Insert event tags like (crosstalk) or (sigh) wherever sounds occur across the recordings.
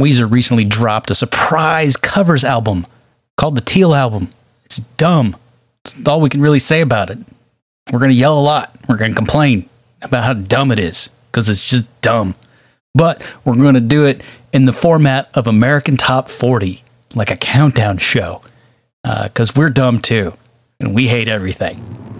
Weezer recently dropped a surprise covers album called the Teal Album. It's dumb. That's all we can really say about it. We're going to yell a lot. We're going to complain about how dumb it is because it's just dumb. But we're going to do it in the format of American Top 40, like a countdown show, uh, because we're dumb too and we hate everything.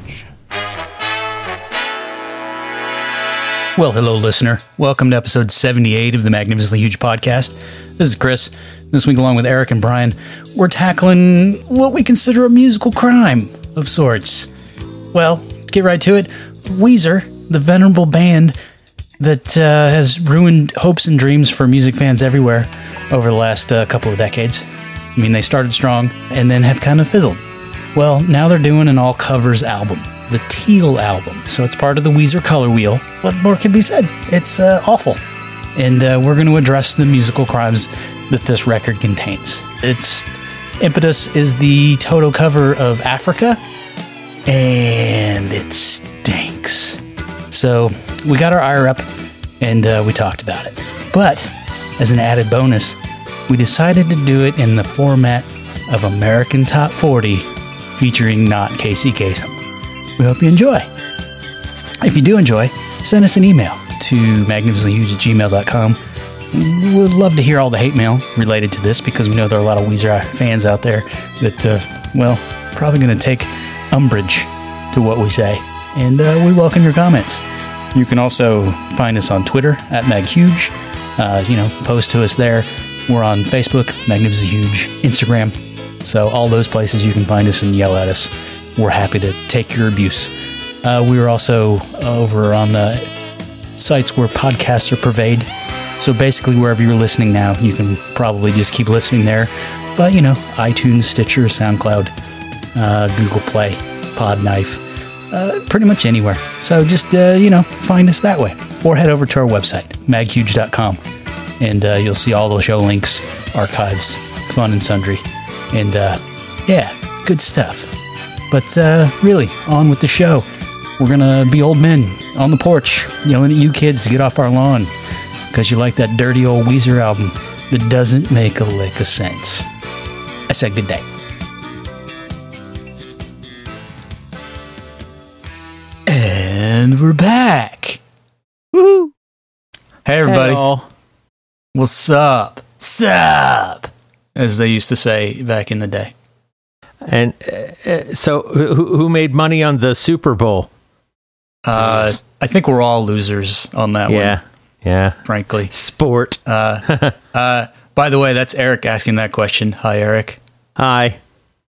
Well, hello, listener. Welcome to episode 78 of the Magnificently Huge Podcast. This is Chris. This week, along with Eric and Brian, we're tackling what we consider a musical crime of sorts. Well, to get right to it, Weezer, the venerable band that uh, has ruined hopes and dreams for music fans everywhere over the last uh, couple of decades. I mean, they started strong and then have kind of fizzled. Well, now they're doing an all covers album, the Teal album. So it's part of the Weezer color wheel. What more can be said? It's uh, awful. And uh, we're going to address the musical crimes that this record contains. Its impetus is the Toto cover of Africa, and it stinks. So we got our ire up and uh, we talked about it. But as an added bonus, we decided to do it in the format of American Top 40 featuring not Casey Kasem. We hope you enjoy. If you do enjoy, send us an email to magnificentlyhuge at gmail.com. We'd love to hear all the hate mail related to this because we know there are a lot of Weezer fans out there that, uh, well, probably going to take umbrage to what we say. And uh, we welcome your comments. You can also find us on Twitter at MagHuge. Uh, you know, post to us there. We're on Facebook, Magnificent Huge, Instagram. So all those places you can find us and yell at us. We're happy to take your abuse. Uh, we are also over on the sites where podcasts are purveyed. So basically, wherever you're listening now, you can probably just keep listening there. But you know, iTunes, Stitcher, SoundCloud, uh, Google Play, Podknife, uh, pretty much anywhere. So just uh, you know, find us that way, or head over to our website, maghuge.com, and uh, you'll see all the show links, archives, fun and sundry, and uh, yeah, good stuff. But uh, really, on with the show. We're gonna be old men on the porch yelling at you kids to get off our lawn because you like that dirty old Weezer album that doesn't make a lick of sense. I said good day. And we're back. Woohoo! Hey everybody. Hey, What's up? Sup? As they used to say back in the day. And uh, uh, so, who, who made money on the Super Bowl? Uh, I think we're all losers on that yeah, one, yeah. Yeah. Frankly. Sport. Uh, (laughs) uh, by the way, that's Eric asking that question. Hi, Eric. Hi.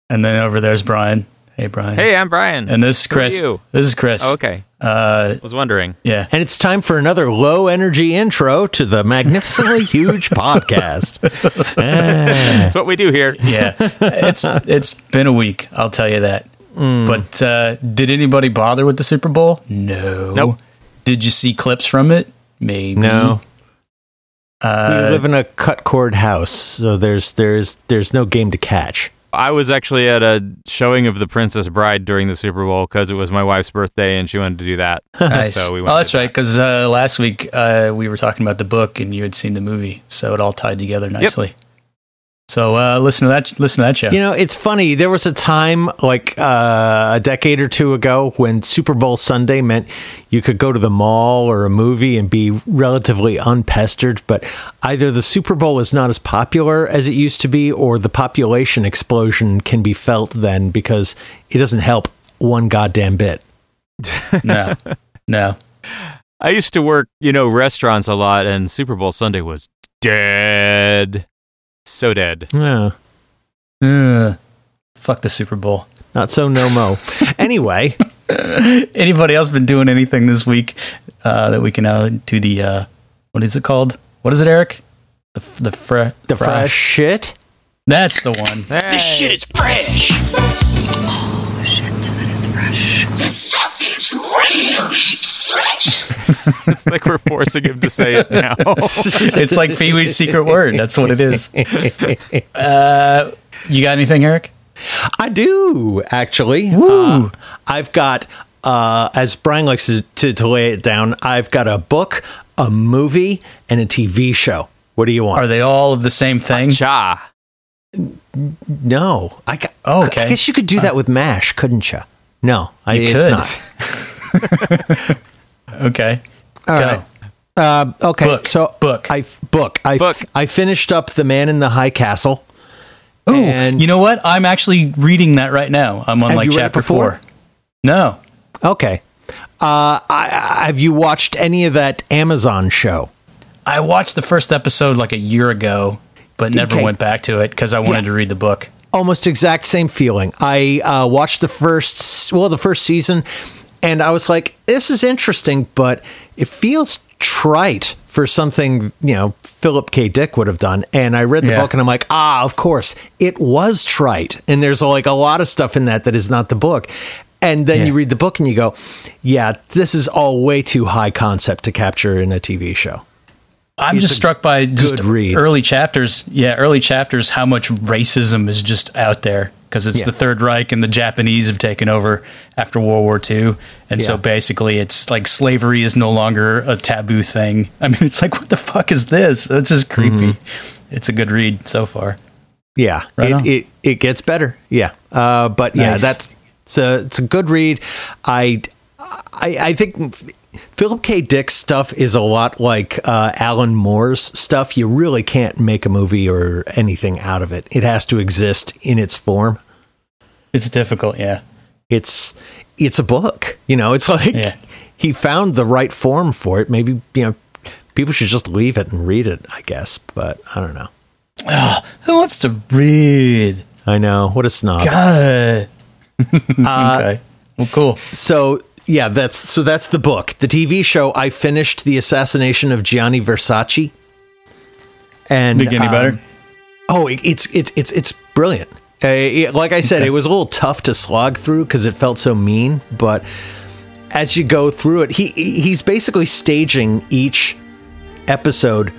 And then over there's Brian. Hey, Brian. Hey, I'm Brian. And this is Who are Chris. you? This is Chris. Oh, okay. Uh, Was wondering. yeah. And it's time for another low energy intro to the magnificently (laughs) huge podcast. (laughs) That's what we do here. Yeah. it's it's been a week, I'll tell you that. Mm. But uh, did anybody bother with the Super Bowl? No. Nope. Did you see clips from it? Maybe. No, Uh, we live in a cut cord house, so there's there's there's no game to catch. I was actually at a showing of The Princess Bride during the Super Bowl because it was my wife's birthday and she wanted to do that. (laughs) Nice. So we went oh, that's right. Because uh, last week uh, we were talking about the book, and you had seen the movie, so it all tied together nicely. So uh, listen to that. Listen to that show. You know, it's funny. There was a time like uh, a decade or two ago when Super Bowl Sunday meant you could go to the mall or a movie and be relatively unpestered. But either the Super Bowl is not as popular as it used to be, or the population explosion can be felt then because it doesn't help one goddamn bit. (laughs) no, no. I used to work, you know, restaurants a lot, and Super Bowl Sunday was dead. So dead. Yeah. Ugh. fuck the Super Bowl. Not so no mo. (laughs) anyway, Anybody else been doing anything this week uh, that we can add to the uh, what is it called? What is it, Eric? The f- the fre- The fresh shit. That's the one. This shit is fresh. Oh Shit, that is fresh. This stuff is fresh. (laughs) it's like we're forcing him to say it now. (laughs) It's like Pee Wee's secret word. That's what it is. (laughs) Uh, you got anything, Eric? I do actually. Uh, I've got, uh, as Brian likes to, to, to lay it down, I've got a book, a movie, and a TV show. What do you want? Are they all of the same thing? Cha. no, I, ca- Oh, okay. I guess you could do that with Mash, couldn't you? No, I, You it's could. not. Okay. All Go. right. Uh, okay, Book. so Book. I book. I Book. I finished up the Man in the High Castle. Ooh, And- you know what? I'm actually reading that right now. I'm on Have like you read it chapter four. No. Okay. Uh, I, I, have you watched any of that Amazon show? I watched the first episode like a year ago, but never Okay. went back to it because I wanted Yeah. to read the book. almost exact same feeling. I uh, watched the first, well, the first season, and I was like, "This is interesting," but it feels trite for something you know Philip K. Dick would have done. And I read the Yeah. book, and I'm like, "Ah, of course, it was trite." And there's like a lot of stuff in that that is not the book. And then Yeah. you read the book and you go, "Yeah, this is all way too high concept to capture in a TV show." I'm It's just struck by just good read. early chapters. Yeah, early chapters. How much racism is just out there because it's Yeah. the Third Reich and the Japanese have taken over after World War II, and so basically it's like slavery is no longer a taboo thing. (laughs) I mean, it's like what the fuck is this? It's just creepy. Mm-hmm. It's a good read so far. Yeah, Right it, it it gets better. Yeah, uh, but yeah, that's it's a it's a good read. I I, I think Philip K. Dick's stuff is a lot like uh, Alan Moore's stuff. You really can't make a movie or anything out of it. It has to exist in its form. It's difficult. Yeah. It's it's a book. You know, it's (laughs) like Yeah. he found the right form for it. Maybe you know people should just leave it and read it. I guess, but I don't know. Who wants to read? I know what a snob. God. (laughs) Uh, okay. Well, cool. So yeah, that's so that's the book. The TV show. I finished the assassination of Gianni Versace, and Did it get any um, better? Oh, it, it's it's it's it's brilliant. Uh, it- like I said, it was a little tough to slog through because it felt so mean. But as you go through it, he he's basically staging each episode.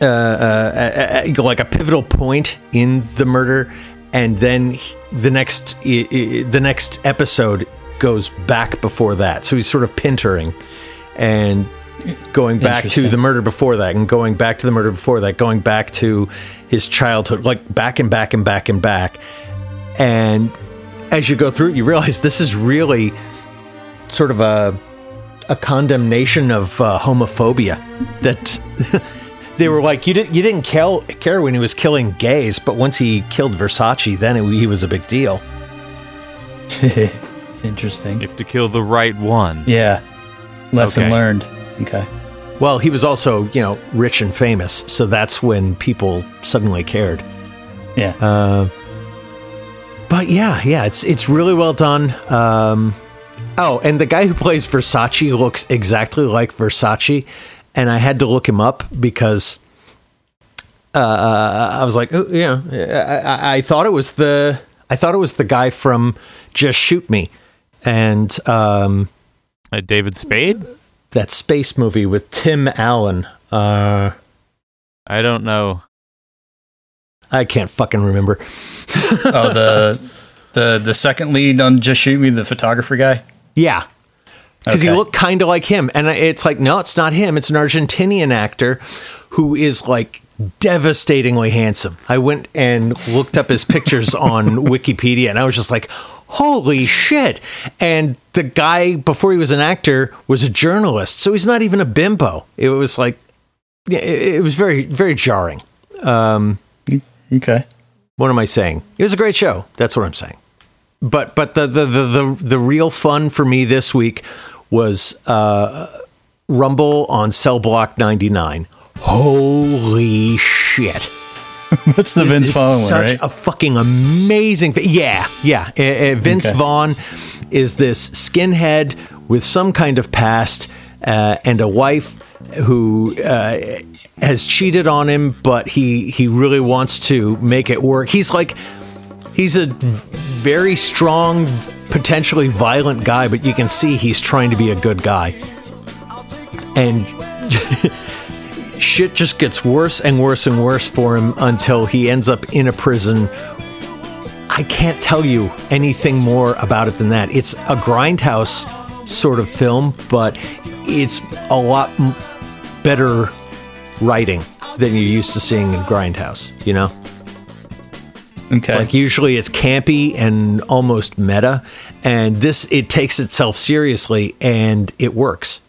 Uh, uh, uh, uh, like a pivotal point in the murder, and then the next the next episode goes back before that. So he's sort of pintering and going back to the murder before that, and going back to the murder before that, going back to his childhood, like back and back and back and back. And as you go through it, you realize this is really sort of a a condemnation of uh, homophobia that (laughs) they were like you didn't you didn't care, care when he was killing gays but once he killed Versace then it, he was a big deal (laughs) Interesting. You have to kill the right one. Yeah. Lesson Okay. learned. Okay. Well he was also you know rich and famous so that's when people suddenly cared Yeah. Uh, but yeah yeah it's it's really well done um oh and the guy who plays Versace looks exactly like Versace and I had to look him up because uh, I was like, oh, yeah, I, I, I thought it was the, I thought it was the guy from Just Shoot Me, and um, Uh, David Spade? That space movie with Tim Allen. Uh, I don't know. I can't fucking remember. (laughs) oh, the the the second lead on Just Shoot Me, the photographer guy. Yeah, because he looked kind of like him, and it's like, no, it's not him. It's an Argentinian actor who is like devastatingly handsome. I went and looked up his pictures (laughs) on Wikipedia, and I was just like, holy shit! And the guy before he was an actor was a journalist, so he's not even a bimbo. It was like, yeah, it, it was very, very jarring. Um, Okay. what am I saying? It was a great show. That's what I'm saying. But but the the the the, the real fun for me this week was uh, Rumble on Cell Block 99. Holy shit! (laughs) What's the This Vince Vaughn one, such right? a fucking amazing. Yeah, yeah. Uh, uh, Vince Okay. Vaughn is this skinhead with some kind of past uh, and a wife who uh, has cheated on him, but he he really wants to make it work. He's like he's a very strong, potentially violent guy, but you can see he's trying to be a good guy. And (laughs) shit just gets worse and worse and worse for him until he ends up in a prison. I can't tell you anything more about it than that. It's a grindhouse sort of film, but it's a lot m- better writing than you're used to seeing in Grindhouse, you know? Okay. It's like usually it's campy and almost meta, and this it takes itself seriously and it works.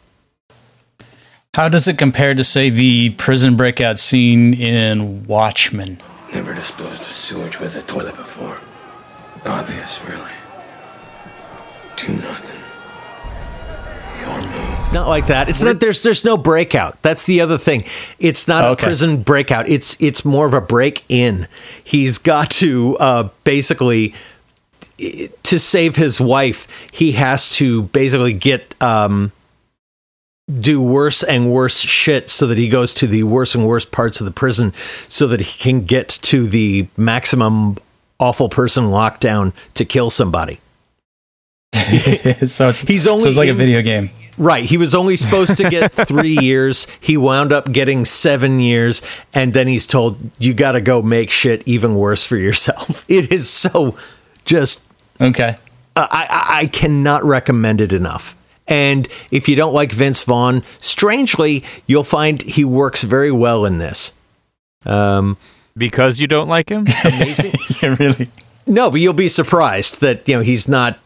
How does it compare to, say, the prison breakout scene in Watchmen? Never disposed of sewage with a toilet before. Obvious, really. Two nothing. Your move. Not like that. It's not there's there's no breakout. That's the other thing. It's not Okay. a prison breakout. It's it's more of a break in. He's got to uh, basically to save his wife. He has to basically get um, do worse and worse shit so that he goes to the worse and worse parts of the prison so that he can get to the maximum awful person lockdown to kill somebody. (laughs) so it's He's only so it's like a video game. Right. He was only supposed to get (laughs) three years. He wound up getting seven years. And then he's told, you got to go make shit even worse for yourself. (laughs) It is so just, Okay. uh, I, I, I cannot recommend it enough. And if you don't like Vince Vaughn, strangely, you'll find he works very well in this. Um, Because you don't like him? (laughs) amazing. (laughs) Yeah, really. no, but you'll be surprised that, you know, he's not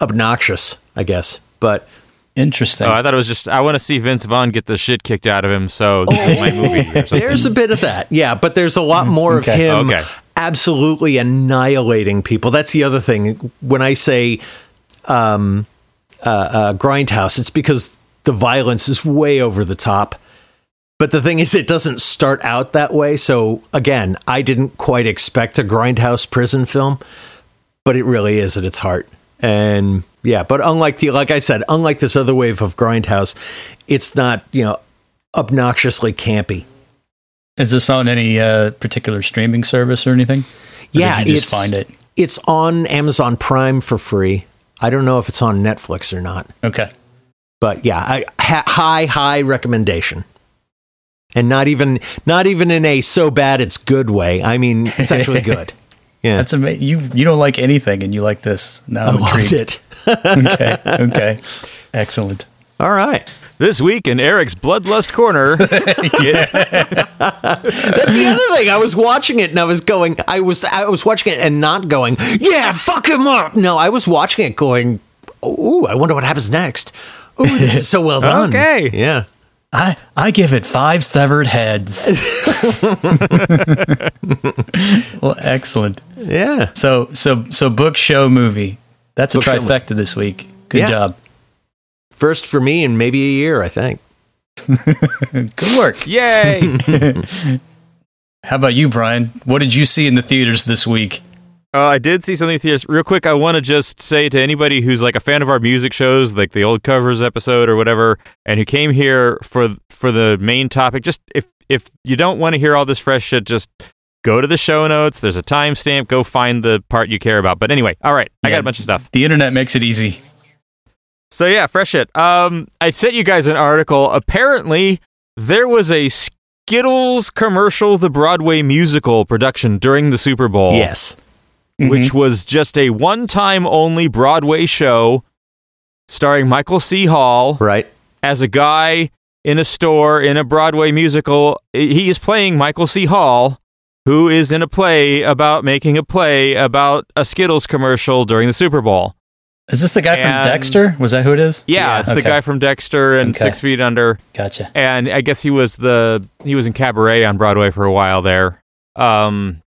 obnoxious, I guess. But Interesting. Oh, I thought it was just I want to see Vince Vaughn get the shit kicked out of him. So this is my movie. There's a bit of that, yeah, but there's a lot more of him Okay. absolutely annihilating people. That's the other thing. When I say um, uh, uh, grindhouse, it's because the violence is way over the top. But the thing is, it doesn't start out that way. So again, I didn't quite expect a grindhouse prison film, but it really is at its heart. And yeah, but unlike the like I said, unlike this other wave of grindhouse, it's not you know obnoxiously campy. Is this on any uh, particular streaming service or anything? Or Yeah, did you just find it. It's on Amazon Prime for free. I don't know if it's on Netflix or not, Okay. but yeah, I, ha, high high recommendation. And not even not even in a so bad it's good way. I mean, it's actually (laughs) good. Yeah, That's amazing. You you don't like anything, and you like this. Now I I'm loved intrigued. it. (laughs) okay. Okay. (laughs) Excellent. All right, this week in Eric's Bloodlust Corner. (laughs) Yeah. that's the other thing. I was watching it and I was going. I was I was watching it and not going. Yeah, fuck him up. No, I was watching it going. Ooh, I wonder what happens next. Ooh, this is so well (laughs) done. Okay. yeah. I I give it five severed heads. (laughs) well, excellent. Yeah. So so so book show movie. That's a Book show trifecta this week. Good Yeah. job. First for me in maybe a year, I think. (laughs) Good work. Yay! (laughs) How about you, Brian? What did you see in the theaters this week? Uh, I did see something in theaters. Real quick, I want to just say to anybody who's like a fan of our music shows, like the old covers episode or whatever, and who came here for for the main topic, just if if you don't want to hear all this fresh shit, just go to the show notes. There's a timestamp. Go find the part you care about. But anyway, all right, I Yeah. got a bunch of stuff. The internet makes it easy. So yeah, fresh it. Um, I sent you guys an article. Apparently, there was a Skittles commercial, the Broadway musical production during the Super Bowl. Yes. which was just a one-time only Broadway show starring Michael C. Hall Right. as a guy in a store in a Broadway musical. He is playing Michael C. Hall, who is in a play about making a play about a Skittles commercial during the Super Bowl. Is this the guy from Dexter? Was that who it is? Yeah, it's the guy from Dexter and Okay. Six Feet Under. Gotcha. and I guess he was the he was in Cabaret on Broadway for a while there. Um,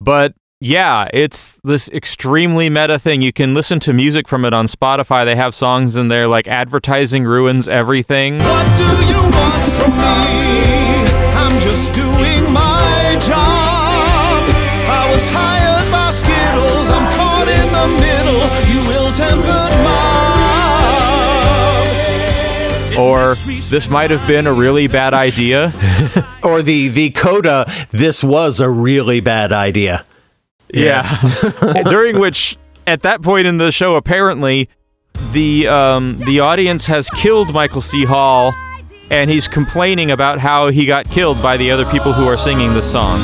but yeah, it's this extremely meta thing. You can listen to music from it on Spotify. They have songs in there like "Advertising Ruins Everything." What do you want from me? I'm just doing Or this might have been a really bad idea. (laughs) Or the the coda. This was a really bad idea. Yeah. (laughs) During which, at that point in the show, apparently, the um, the audience has killed Michael C. Hall, and he's complaining about how he got killed by the other people who are singing the song.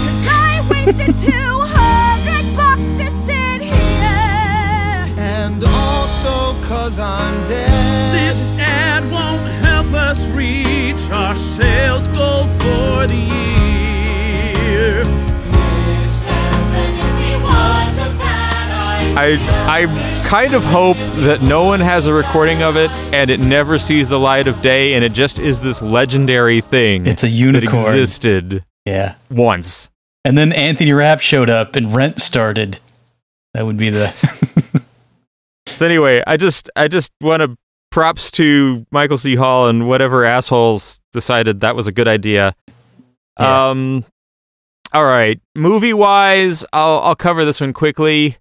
Reach our sales goal for the year. I I kind of hope that no one has a recording of it and it never sees the light of day and it just is this legendary thing. It's a that unicorn. existed Yeah. once. And then Anthony Rapp showed up and Rent started. That would be the. (laughs) So anyway, I just I just want to props to Michael C. Hall and whatever assholes decided that was a good idea. Yeah. Um, all right, movie wise, I'll I'll cover this one quickly.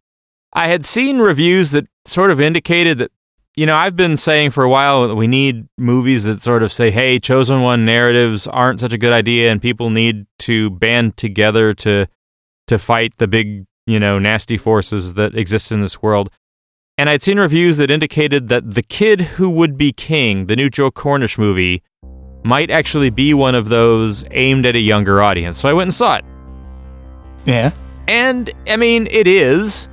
I had seen reviews that sort of indicated that you know I've been saying for a while that we need movies that sort of say, hey, chosen one narratives aren't such a good idea, and people need to band together to to fight the big you know nasty forces that exist in this world. And I'd seen reviews that indicated that The Kid Who Would Be King, the new Joe Cornish movie, might actually be one of those aimed at a younger audience. So I went and saw it. yeah. And I mean, it is.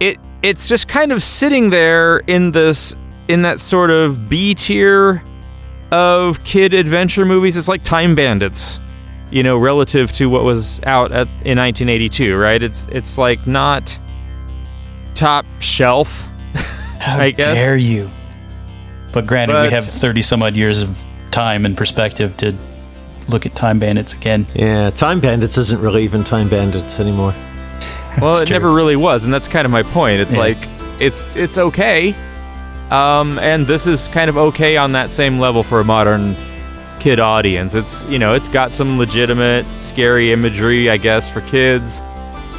It it's just kind of sitting there in this in that sort of B tier of kid adventure movies. It's like Time Bandits, you know, relative to what was out at in 1982, right? It's it's like not top shelf. How I guess. dare you? But granted, we have 30 some odd years of time and perspective to look at Time Bandits again. Yeah, Time Bandits isn't really even Time Bandits anymore. (laughs) Well, it true. never really was, and that's kind of my point. It's Yeah. like it's it's okay, um, and this is kind of okay on that same level for a modern kid audience. It's you know it's got some legitimate scary imagery, I guess, for kids.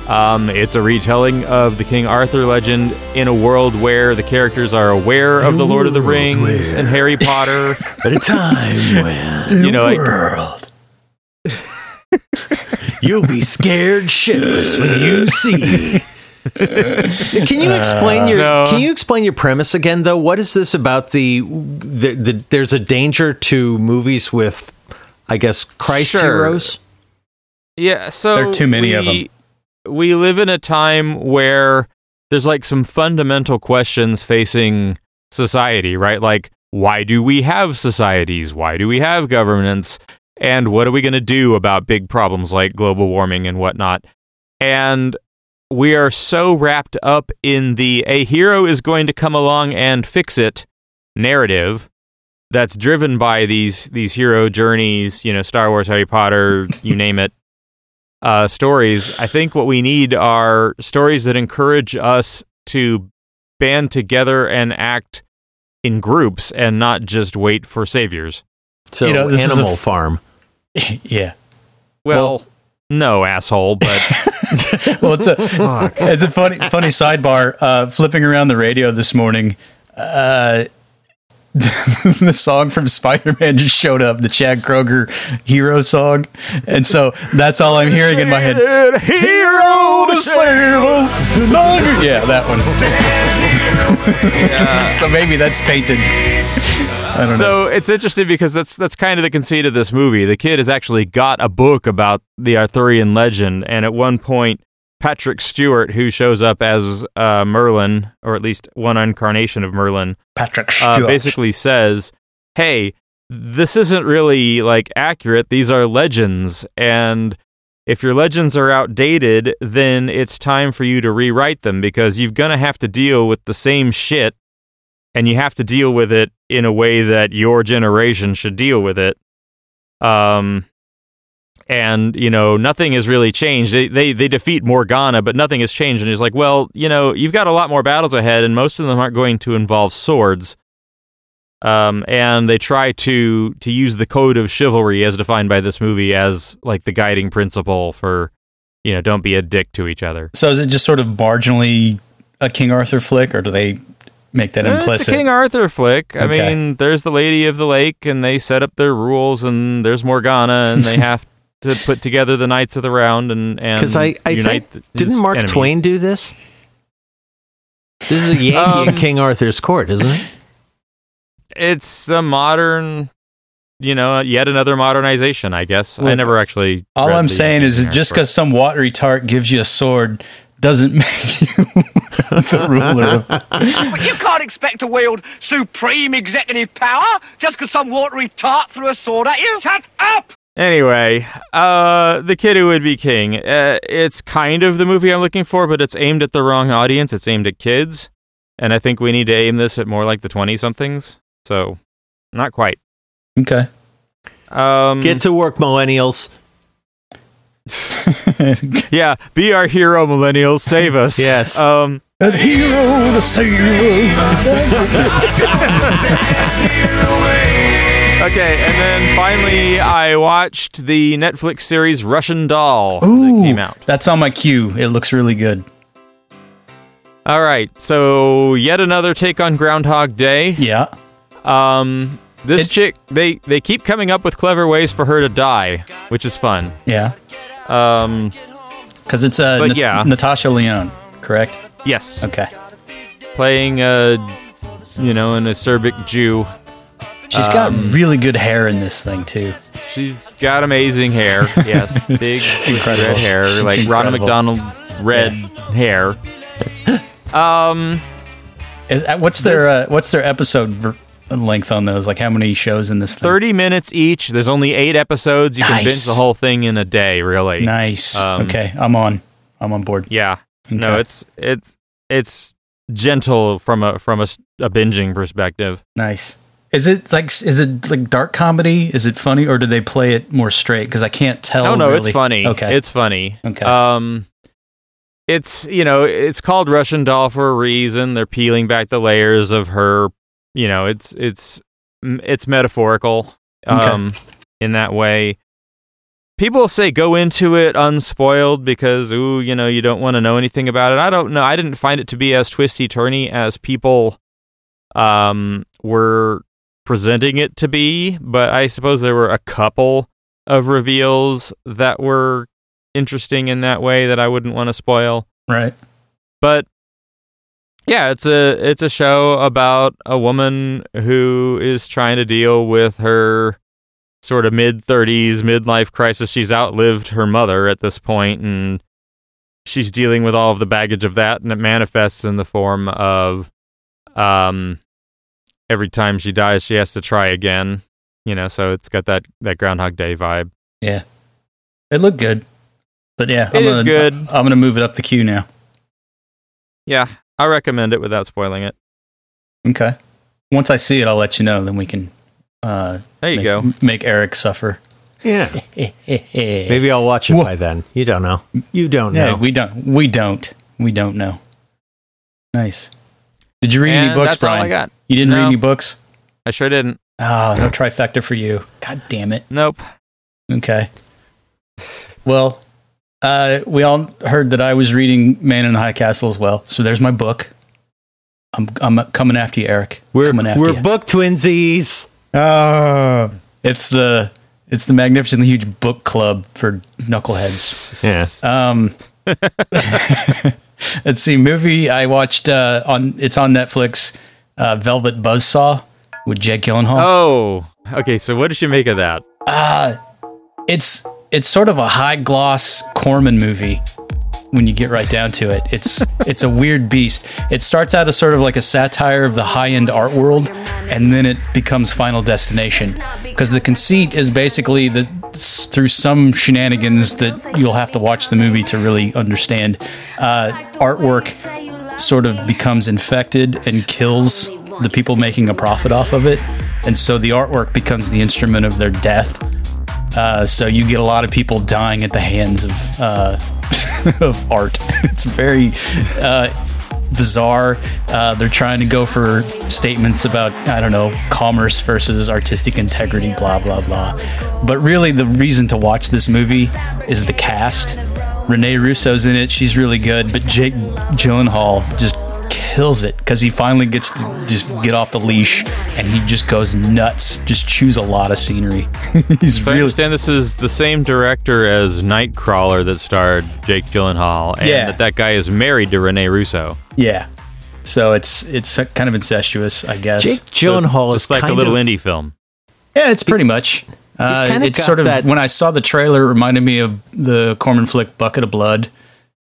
Um, it's a retelling of the King Arthur legend in a world where the characters are aware of the Lord of the Rings and Harry Potter. (laughs) At a time when you know, like, World. you'll be scared shitless when you see. can you explain your no. Can you explain your premise again, though? What is this about the, the, the There's a danger to movies with, I guess, Christ Sure. heroes. Yeah, so There are too many of we- We live in a time where there's like some fundamental questions facing society, right? Like, why do we have societies? Why do we have governments? And what are we going to do about big problems like global warming and whatnot? And we are so wrapped up in the a hero is going to come along and fix it narrative that's driven by these these hero journeys, you know, Star Wars, Harry Potter, (laughs) you name it, uh, stories. I think what we need are stories that encourage us to band together and act in groups and not just wait for saviors. So You know, this is a Animal f- Farm. (laughs) yeah. Well, no, asshole, but (laughs) Well, it's a it's a funny funny sidebar. Uh, flipping around the radio this morning, uh, the song from Spider Man just showed up, the Chad Kroeger hero song, and so that's all I'm hearing in my head. Hero to save us tonight. Yeah, that one. (laughs) so maybe that's tainted. I don't know. so it's interesting because that's that's kind of the conceit of this movie. The kid has actually got a book about the Arthurian legend, and at one point, Patrick Stewart, who shows up as uh, Merlin, or at least one incarnation of Merlin, Patrick uh, Stewart. basically says, "Hey, this isn't really like accurate. These are legends, and if your legends are outdated, then it's time for you to rewrite them because you're gonna have to deal with the same shit, and you have to deal with it in a way that your generation should deal with it." Um. And you know nothing has really changed. They, they they defeat Morgana, but nothing has changed. And he's like, well, you know, you've got a lot more battles ahead, and most of them aren't going to involve swords um, and they try to to use the code of chivalry as defined by this movie as like the guiding principle for you know don't be a dick to each other. So is it just sort of marginally a King Arthur flick, or do they make that Eh, It's a implicit. King Arthur flick. I Okay. mean, there's the Lady of the Lake, and they set up their rules, and there's Morgana, and they (laughs) have to put together the Knights of the Round and and Because I, I unite think th- his didn't Mark enemies. Twain do this? This is a Yankee Um, at King Arthur's court, isn't it? It's a modern, you know, yet another modernization. I guess I never actually. All I'm the saying is King just because some watery tart gives you a sword doesn't (laughs) make you the ruler. But you can't expect to wield supreme executive power just because some watery tart threw a sword at you. Shut up! Anyway, uh, the kid who would be king. Uh, it's kind of the movie I'm looking for, but it's aimed at the wrong audience. It's aimed at kids, and I think we need to aim this at more like the twenty somethings. So, not quite. Okay. Um, Get to work, millennials. (laughs) yeah, be our hero, millennials. Save us. Yes. Um, A hero to save. (laughs) okay, and then finally, I watched the Netflix series Russian Doll Ooh, that came out. that's on my queue. It looks really good. All right, so yet another take on Groundhog Day. Yeah. Um, this It- chick, they they keep coming up with clever ways for her to die, which is fun. Yeah. Um, Because it's uh, But Nat- yeah. Natasha Lyonne, correct? yes, Okay. playing a you know an acerbic Jew. She's Um, got really good hair in this thing too. She's got amazing hair. Yes, (laughs) big (laughs) Incredible. red hair, like Ronald. McDonald red hair. (laughs) Um, Is, uh, what's their This- uh, what's their episode length on those? Like how many shows in this thing? thirty minutes each. There's only eight episodes. You can binge the whole thing in a day. Really. Nice. Um, okay, I'm on. I'm on board. Yeah. No, it's it's it's gentle from a from a, a binging perspective. Nice. Is it like is it like dark comedy? Is it funny or do they play it more straight? Because I can't tell. Oh no, really. it's funny. Okay. It's funny. Okay. Um it's you know, it's called Russian doll for a reason. They're peeling back the layers of her, you know, it's it's it's metaphorical Okay. um in that way. People say go into it unspoiled because ooh, you know, you don't want to know anything about it. I don't know. I didn't find it to be as twisty turny as people um were presenting it to be, but I suppose there were a couple of reveals that were interesting in that way that I wouldn't want to spoil. right. But yeah, it's a it's a show about a woman who is trying to deal with her sort of mid 30s midlife crisis. She's outlived her mother at this point and she's dealing with all of the baggage of that and it manifests in the form of um every time she dies she has to try again. You know, so it's got that that groundhog day vibe. Yeah. It looked good. But yeah, It I'm is gonna, good. I'm gonna move it up the queue now. Yeah, I recommend it without spoiling it. Okay. Once I see it, I'll let you know. Then we can. Uh, There you make, go. Make Eric suffer. Yeah. Maybe (laughs) Maybe I'll watch it Wha- by then. You don't know. You don't No, know. we don't. We don't. We don't know. Nice. Did you read And any books, that's all Brian? I got. You didn't read any books? I sure didn't. Oh, no trifecta for you. God damn it. Nope. Okay. Well, uh, we all heard that I was reading Man in the High Castle as well. So there's my book. I'm I'm coming after you, Eric. we're coming after we're you. book twinsies. Oh, it's the it's the magnificently huge book club for knuckleheads. (laughs) Yeah. Um, (laughs) let's see, movie I watched uh, on it's on Netflix. Uh, Velvet Buzzsaw with Jake Gyllenhaal. Oh, okay. So what did you make of that? Uh, it's it's sort of a high gloss Corman movie when you get right down to it. It's (laughs) it's a weird beast. It starts out as sort of like a satire of the high end art world, and then it becomes Final Destination because the conceit is basically that through some shenanigans that you'll have to watch the movie to really understand. Uh, artwork sort of becomes infected and kills the people making a profit off of it. And so the artwork becomes the instrument of their death. Uh, so you get a lot of people dying at the hands of uh, (laughs) of art. (laughs) It's very uh, bizarre. Uh, they're trying to go for statements about I don't know commerce versus artistic integrity, blah blah blah. But really, the reason to watch this movie is the cast. Rene Russo's in it; she's really good. But Jake Gyllenhaal just kills it because he finally gets to just get off the leash and he just goes nuts, just chews a lot of scenery. (laughs) He's So I understand this is the same director as Nightcrawler that starred Jake Gyllenhaal, and Yeah. that that guy is married to Rene Russo. yeah. So it's it's kind of incestuous, I guess. Jake Gyllenhaal So is it's like a little of- indie film. Yeah, it's pretty much. Uh, kinda it's sort of that- when I saw the trailer, it reminded me of the Corman flick Bucket of Blood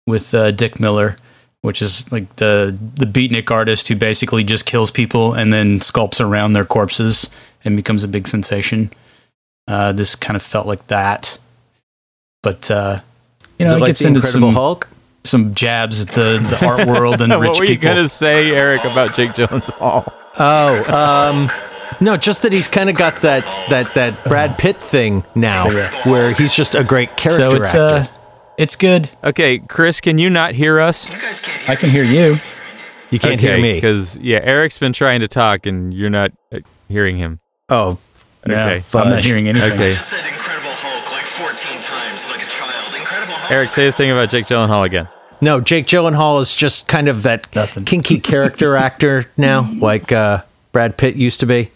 with uh, Dick Miller, which is like the the beatnik artist who basically just kills people and then sculpts around their corpses and becomes a big sensation. Uh, this kind of felt like that, but uh, you know, it it like gets the into Incredible some Hulk? some jabs at the the art world and (laughs) rich people. what were you people. gonna say, Eric, about Jake Gyllenhaal? Oh, um, no, just that he's kind of got that that that Brad Pitt thing now, Yeah. where he's just a great character so it's actor. uh, it's good. Okay, Chris, can you not hear us? Hear I can hear you. you can't hear me. because yeah, Eric's been trying to talk and you're not uh, hearing him. Oh, No, Okay, I'm not hearing anything. Okay, Hulk like 14 times like. Incredible Eric, say the thing about Jake Gyllenhaal again. no, Jake Gyllenhaal is just kind of that Nothing. kinky character actor now, (laughs) like uh, Brad Pitt used to be.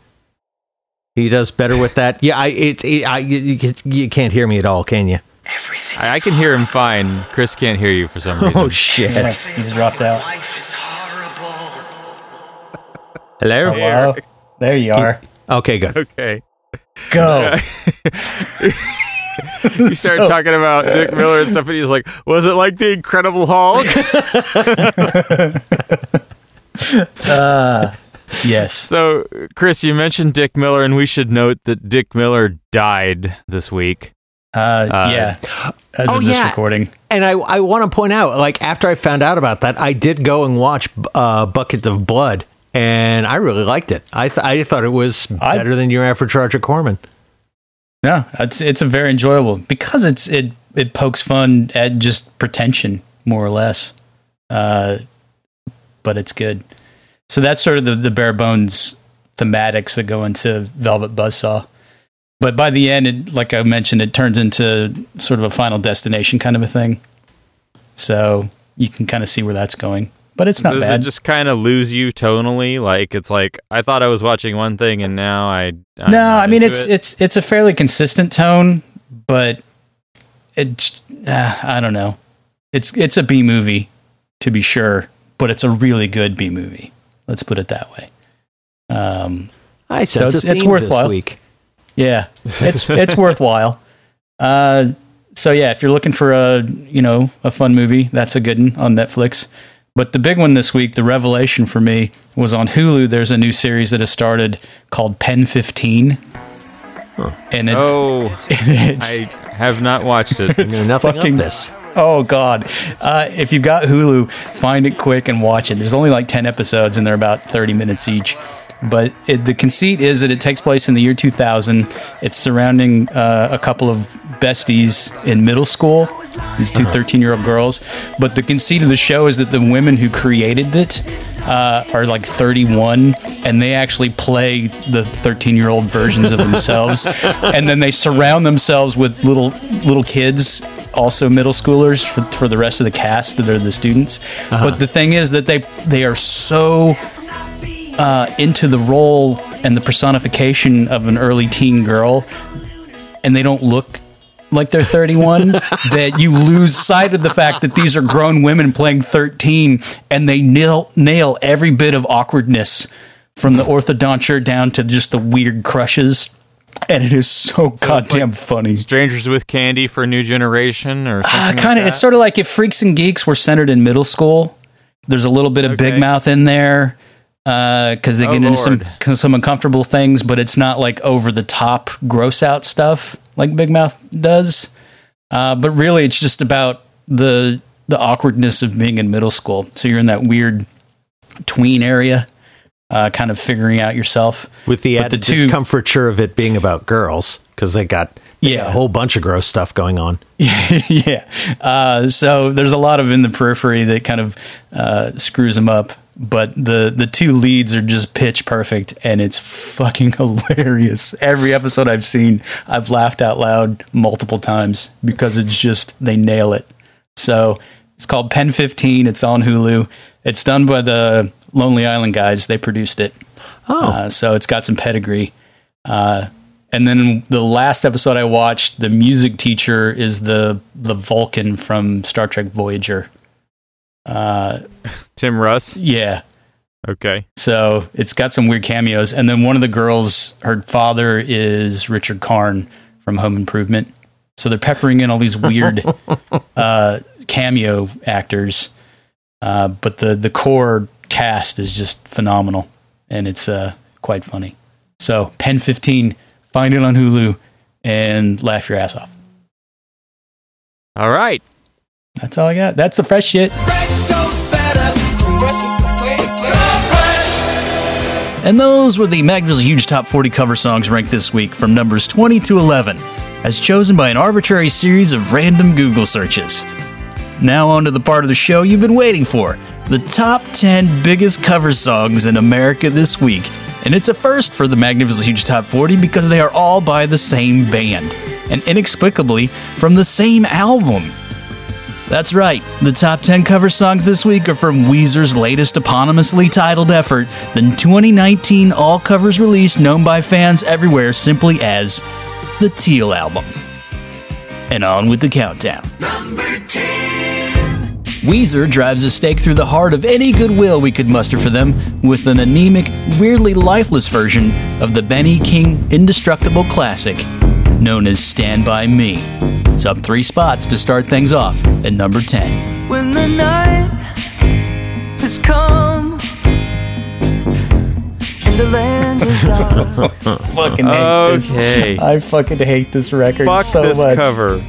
He does better with that. Yeah, I it, it I you, you- you can't hear me at all, can you? Everything I, I can hear him fine. Chris can't hear you for some oh, reason. Oh shit! He's dropped out. life is horrible. Hello. Hello. There you are. Okay, good. okay. Go. (laughs) You started talking about Dick Miller and stuff, and he's like, "Was it like the Incredible Hulk?" (laughs) Uh, yes. so, Chris, you mentioned Dick Miller, and we should note that Dick Miller died this week. Uh, yeah. As Oh, of this yeah. recording. And I, I want to point out, like after I found out about that, I did go and watch uh, Bucket of Blood, and I really liked it. I th- I thought it was I- better than your average Roger Corman. No, it's it's a very enjoyable because it's it it pokes fun at just pretension more or less. Uh, but it's good. So that's sort of the the bare bones thematics that go into Velvet Buzzsaw. But by the end, it, like I mentioned, it turns into sort of a final destination kind of a thing. So you can kind of see where that's going. But it's not Does bad. it just kind of lose you tonally? Like it's like I thought I was watching one thing, and now I. I'm no, I mean it's it. it's it's a fairly consistent tone, but it's uh, I don't know. It's it's a B movie to be sure, but it's a really good B movie. Let's put it that way. Um, I So it's- a it's worthwhile. this week. yeah, (laughs) it's it's worthwhile. Uh, so yeah, if you're looking for a you know a fun movie, that's a good one on Netflix. But the big one this week, the revelation for me, was on Hulu. There's a new series that has started called Pen 15, and it, Oh, (laughs) it's, I have not watched it. (laughs) I know nothing fucking- of this. Oh God! Uh, if you've got Hulu, find it quick and watch it. There's only like ten episodes, and they're about thirty minutes each. But it, the conceit is that it takes place in the year 2000. It's surrounding uh, a couple of besties in middle school, these two 13 year old girls. But the conceit of the show is that the women who created it uh, are like 31, and they actually play the 13 year old versions of themselves, (laughs) and then they surround themselves with little little kids also middle schoolers for, for the rest of the cast that are the students. But the thing is that they they are so uh, into the role and the personification of an early teen girl, and they don't look like they're 31 (laughs) that you lose sight of the fact that these are grown women playing 13 and they nail nail every bit of awkwardness from the orthodonture down to just the weird crushes and it is so, goddamn funny. Strangers with Candy for a New Generation, or uh, kind of like it's sort of like if freaks and geeks were centered in middle school there's a little bit of big mouth in there because they Oh, get into some some uncomfortable things but it's not like over the top gross out stuff like big mouth does. Uh, but really it's just about the the awkwardness of being in middle school. So you're in that weird tween area uh, kind of figuring out yourself With the added the two- discomfiture of it being about girls, because they got they Yeah. got a whole bunch of gross stuff going on. (laughs) yeah. Uh, so there's a lot of in the periphery that kind of uh, screws them up. But the the two leads are just pitch perfect, and it's fucking (laughs) hilarious. Every episode I've seen, I've laughed out loud multiple times because it's just they nail it. So it's called Pen 15. It's on Hulu. It's done by the Lonely Island guys. They produced it. Oh. Uh, so it's got some pedigree. Uh, and then the last episode I watched, the music teacher is the the Vulcan from Star Trek Voyager. Uh, (laughs) Tim Russ. yeah. Okay. So it's got some weird cameos. And then one of the girls, her father is Richard Karn from Home Improvement. So they're peppering in all these weird (laughs) uh, cameo actors. Uh, but the, the core cast is just phenomenal. And it's uh, quite funny. So Pen 15, find it on Hulu and laugh your ass off. All right. That's all I got. That's the fresh shit. And those were the Magna's Huge Top 40 cover songs ranked this week from numbers 20 to 11, as chosen by an arbitrary series of random Google searches. Now, on to the part of the show you've been waiting for the top 10 biggest cover songs in America this week. And it's a first for the Magnificent Huge Top 40 because they are all by the same band, and inexplicably from the same album. That's right, the top 10 cover songs this week are from Weezer's latest eponymously titled effort, the 2019 all covers release known by fans everywhere simply as the Teal Album. And on with the countdown. Weezer drives a stake through the heart of any goodwill we could muster for them with an anemic, weirdly lifeless version of the Benny King indestructible classic known as Stand By Me. It's up three spots to start things off at number 10. When the night has come and the land is dark. (laughs) fucking Okay. I fucking hate this record Fuck so this much. cover.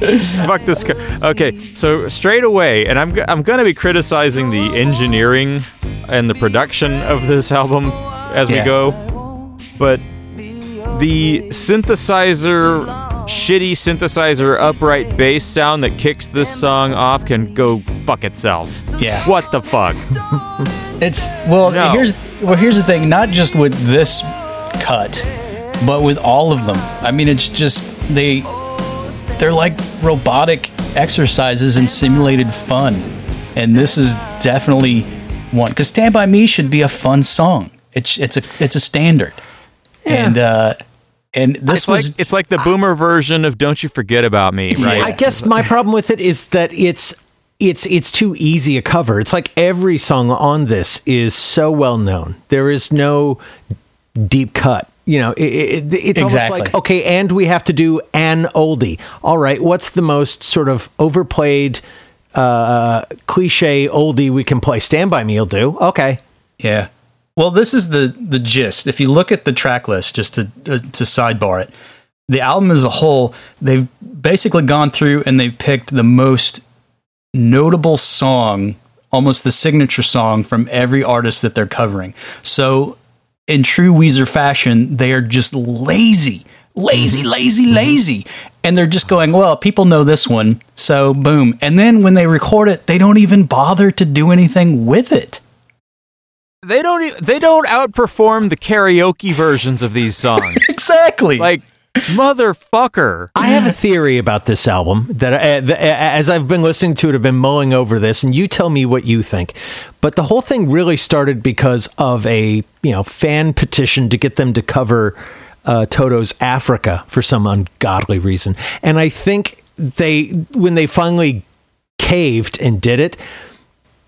Fuck this. Co- okay, so straight away, and I'm g- I'm gonna be criticizing the engineering and the production of this album as we go, but the synthesizer, shitty synthesizer upright bass sound that kicks this song off can go fuck itself. Yeah. What the fuck? (laughs) It's well No. here's well here's the thing, not just with this cut, but with all of them. I mean it's just they they're like robotic exercises and simulated fun. And this is definitely one cuz Stand by Me should be a fun song. It's it's a it's a standard. And uh and this It's like was it's like the boomer version of "Don't You Forget About Me," right? I guess my problem with it is that it's it's it's too easy a cover. It's like every song on this is so well known. There is no deep cut. You know, it, it, it's Exactly. almost like okay, and we have to do an oldie. All right, what's the most sort of overplayed uh, cliche oldie we can play? Stand by Me will do. Okay, Yeah. Well, this is the the gist. If you look at the track list, just to uh, to sidebar it, the album as a whole, they've basically gone through and they've picked the most notable song, almost the signature song from every artist that they're covering. So, in true Weezer fashion, they are just lazy, lazy, mm-hmm. lazy, mm-hmm. lazy. And they're just going, well, people know this one, so boom. And then when they record it, they don't even bother to do anything with it. they don't they don't outperform the karaoke versions of these songs. (laughs) Exactly. like motherfucker. I have a theory about this album that uh, the, uh, as I've been listening to it, I've been mulling over this, and you tell me what you think. But the whole thing really started because of a you know fan petition to get them to cover uh, Toto's Africa for some ungodly reason, and I think they when they finally caved and did it.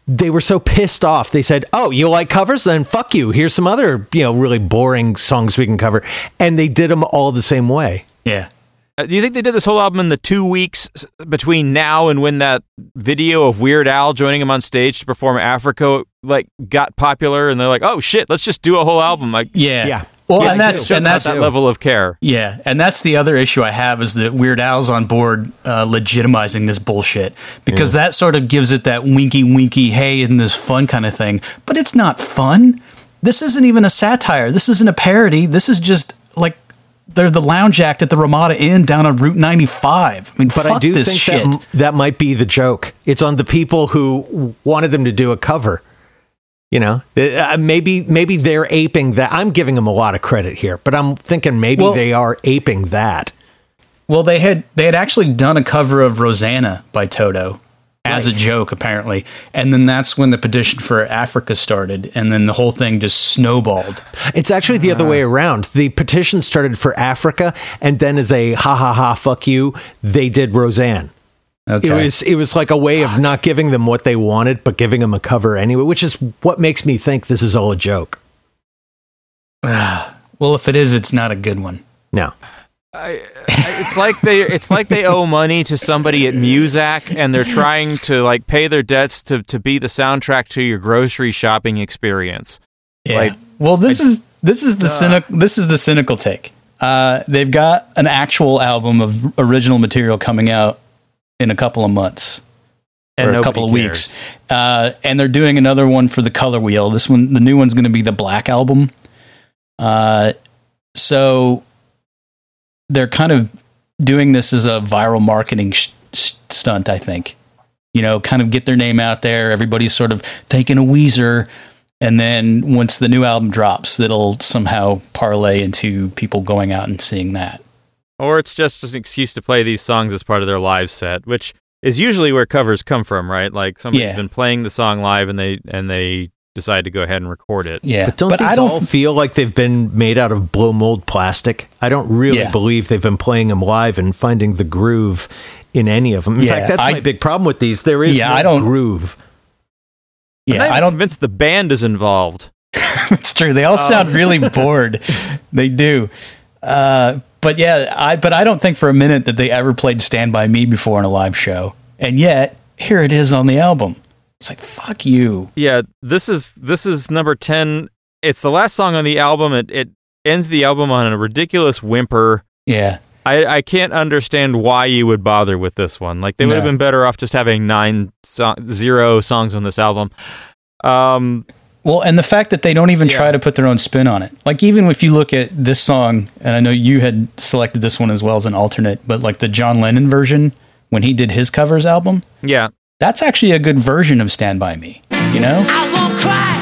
They were so pissed off. They said, "Oh, you like covers? Then fuck you. Here's some other, you know, really boring songs we can cover." And they did them all the same way. yeah. Uh, do you think they did this whole album in the two weeks between now and when that video of Weird Al joining him on stage to perform Africa like got popular? And they're like, "Oh shit, let's just do a whole album." Like, Yeah. Yeah. Well, Yeah, and that's and that's that level of care. yeah, and that's the other issue I have is that Weird Al's on board uh, legitimizing this bullshit because that sort of gives it that winky winky hey in this fun kind of thing, but it's not fun. This isn't even a satire. This isn't a parody. This is just like they're the lounge act at the Ramada Inn down on Route 95. I mean, But fuck I do this think shit. that that might be the joke. It's on the people who wanted them to do a cover. You know, Uh, maybe maybe they're aping that. I'm giving them a lot of credit here, but I'm thinking maybe Well- they are aping that. Well, they had they had actually done a cover of Rosanna by Toto, as a joke, apparently. And then that's when the petition for Africa started, and then the whole thing just snowballed. It's actually the other way around. The petition started for Africa, and then as a ha ha ha fuck you, they did Rosanna. Okay. It was it was like a way of not giving them what they wanted, but giving them a cover anyway, which is what makes me think this is all a joke. (sighs) well, if it is, it's not a good one. No. I, I- it's like they it's like they owe money to somebody at Muzak and they're trying to like pay their debts to to be the soundtrack to your grocery shopping experience. Yeah. Like, well, this is this is the Uh. cynical this is the cynical take. Uh, they've got an actual album of original material coming out in a couple of months And or a couple of cares. weeks, uh, and they're doing another one for the Color Wheel. This one, the new one's going to be the Black album. Uh, so they're kind of doing this as a viral marketing sh- sh- stunt, I think. You know, kind of get their name out there. Everybody's sort of thinking a Weezer. And then once the new album drops, it'll somehow parlay into people going out and seeing that. Or it's just an excuse to play these songs as part of their live set, which is usually where covers come from, right? Like somebody's Yeah. been playing the song live and they and they decide to go ahead and record it. Yeah. But don't but I don't all feel like they've been made out of blow mold plastic? I don't really Yeah. believe they've been playing them live and finding the groove in any of them. In Yeah, fact, that's I- my big problem with these. There is Yeah, no I don't- groove. I'm yeah, not I don't convinced the band is involved. (laughs) it's true. They all sound really (laughs) bored. They do. Uh, but yeah, I but I don't think for a minute that they ever played "Stand by Me" before in a live show, and yet here it is on the album. It's like fuck you. Yeah, this is this is number ten. It's the last song on the album. It it ends the album on a ridiculous whimper. Yeah, I, I can't understand why you would bother with this one. Like they would have been better off just having nine so- zero songs on this album. Um, Well, and the fact that they don't even try to put their own spin on it. Like even if you look at this song, and I know you had selected this one as well as an alternate, but like the John Lennon version when he did his covers album, yeah, that's actually a good version of "Stand by Me." You know?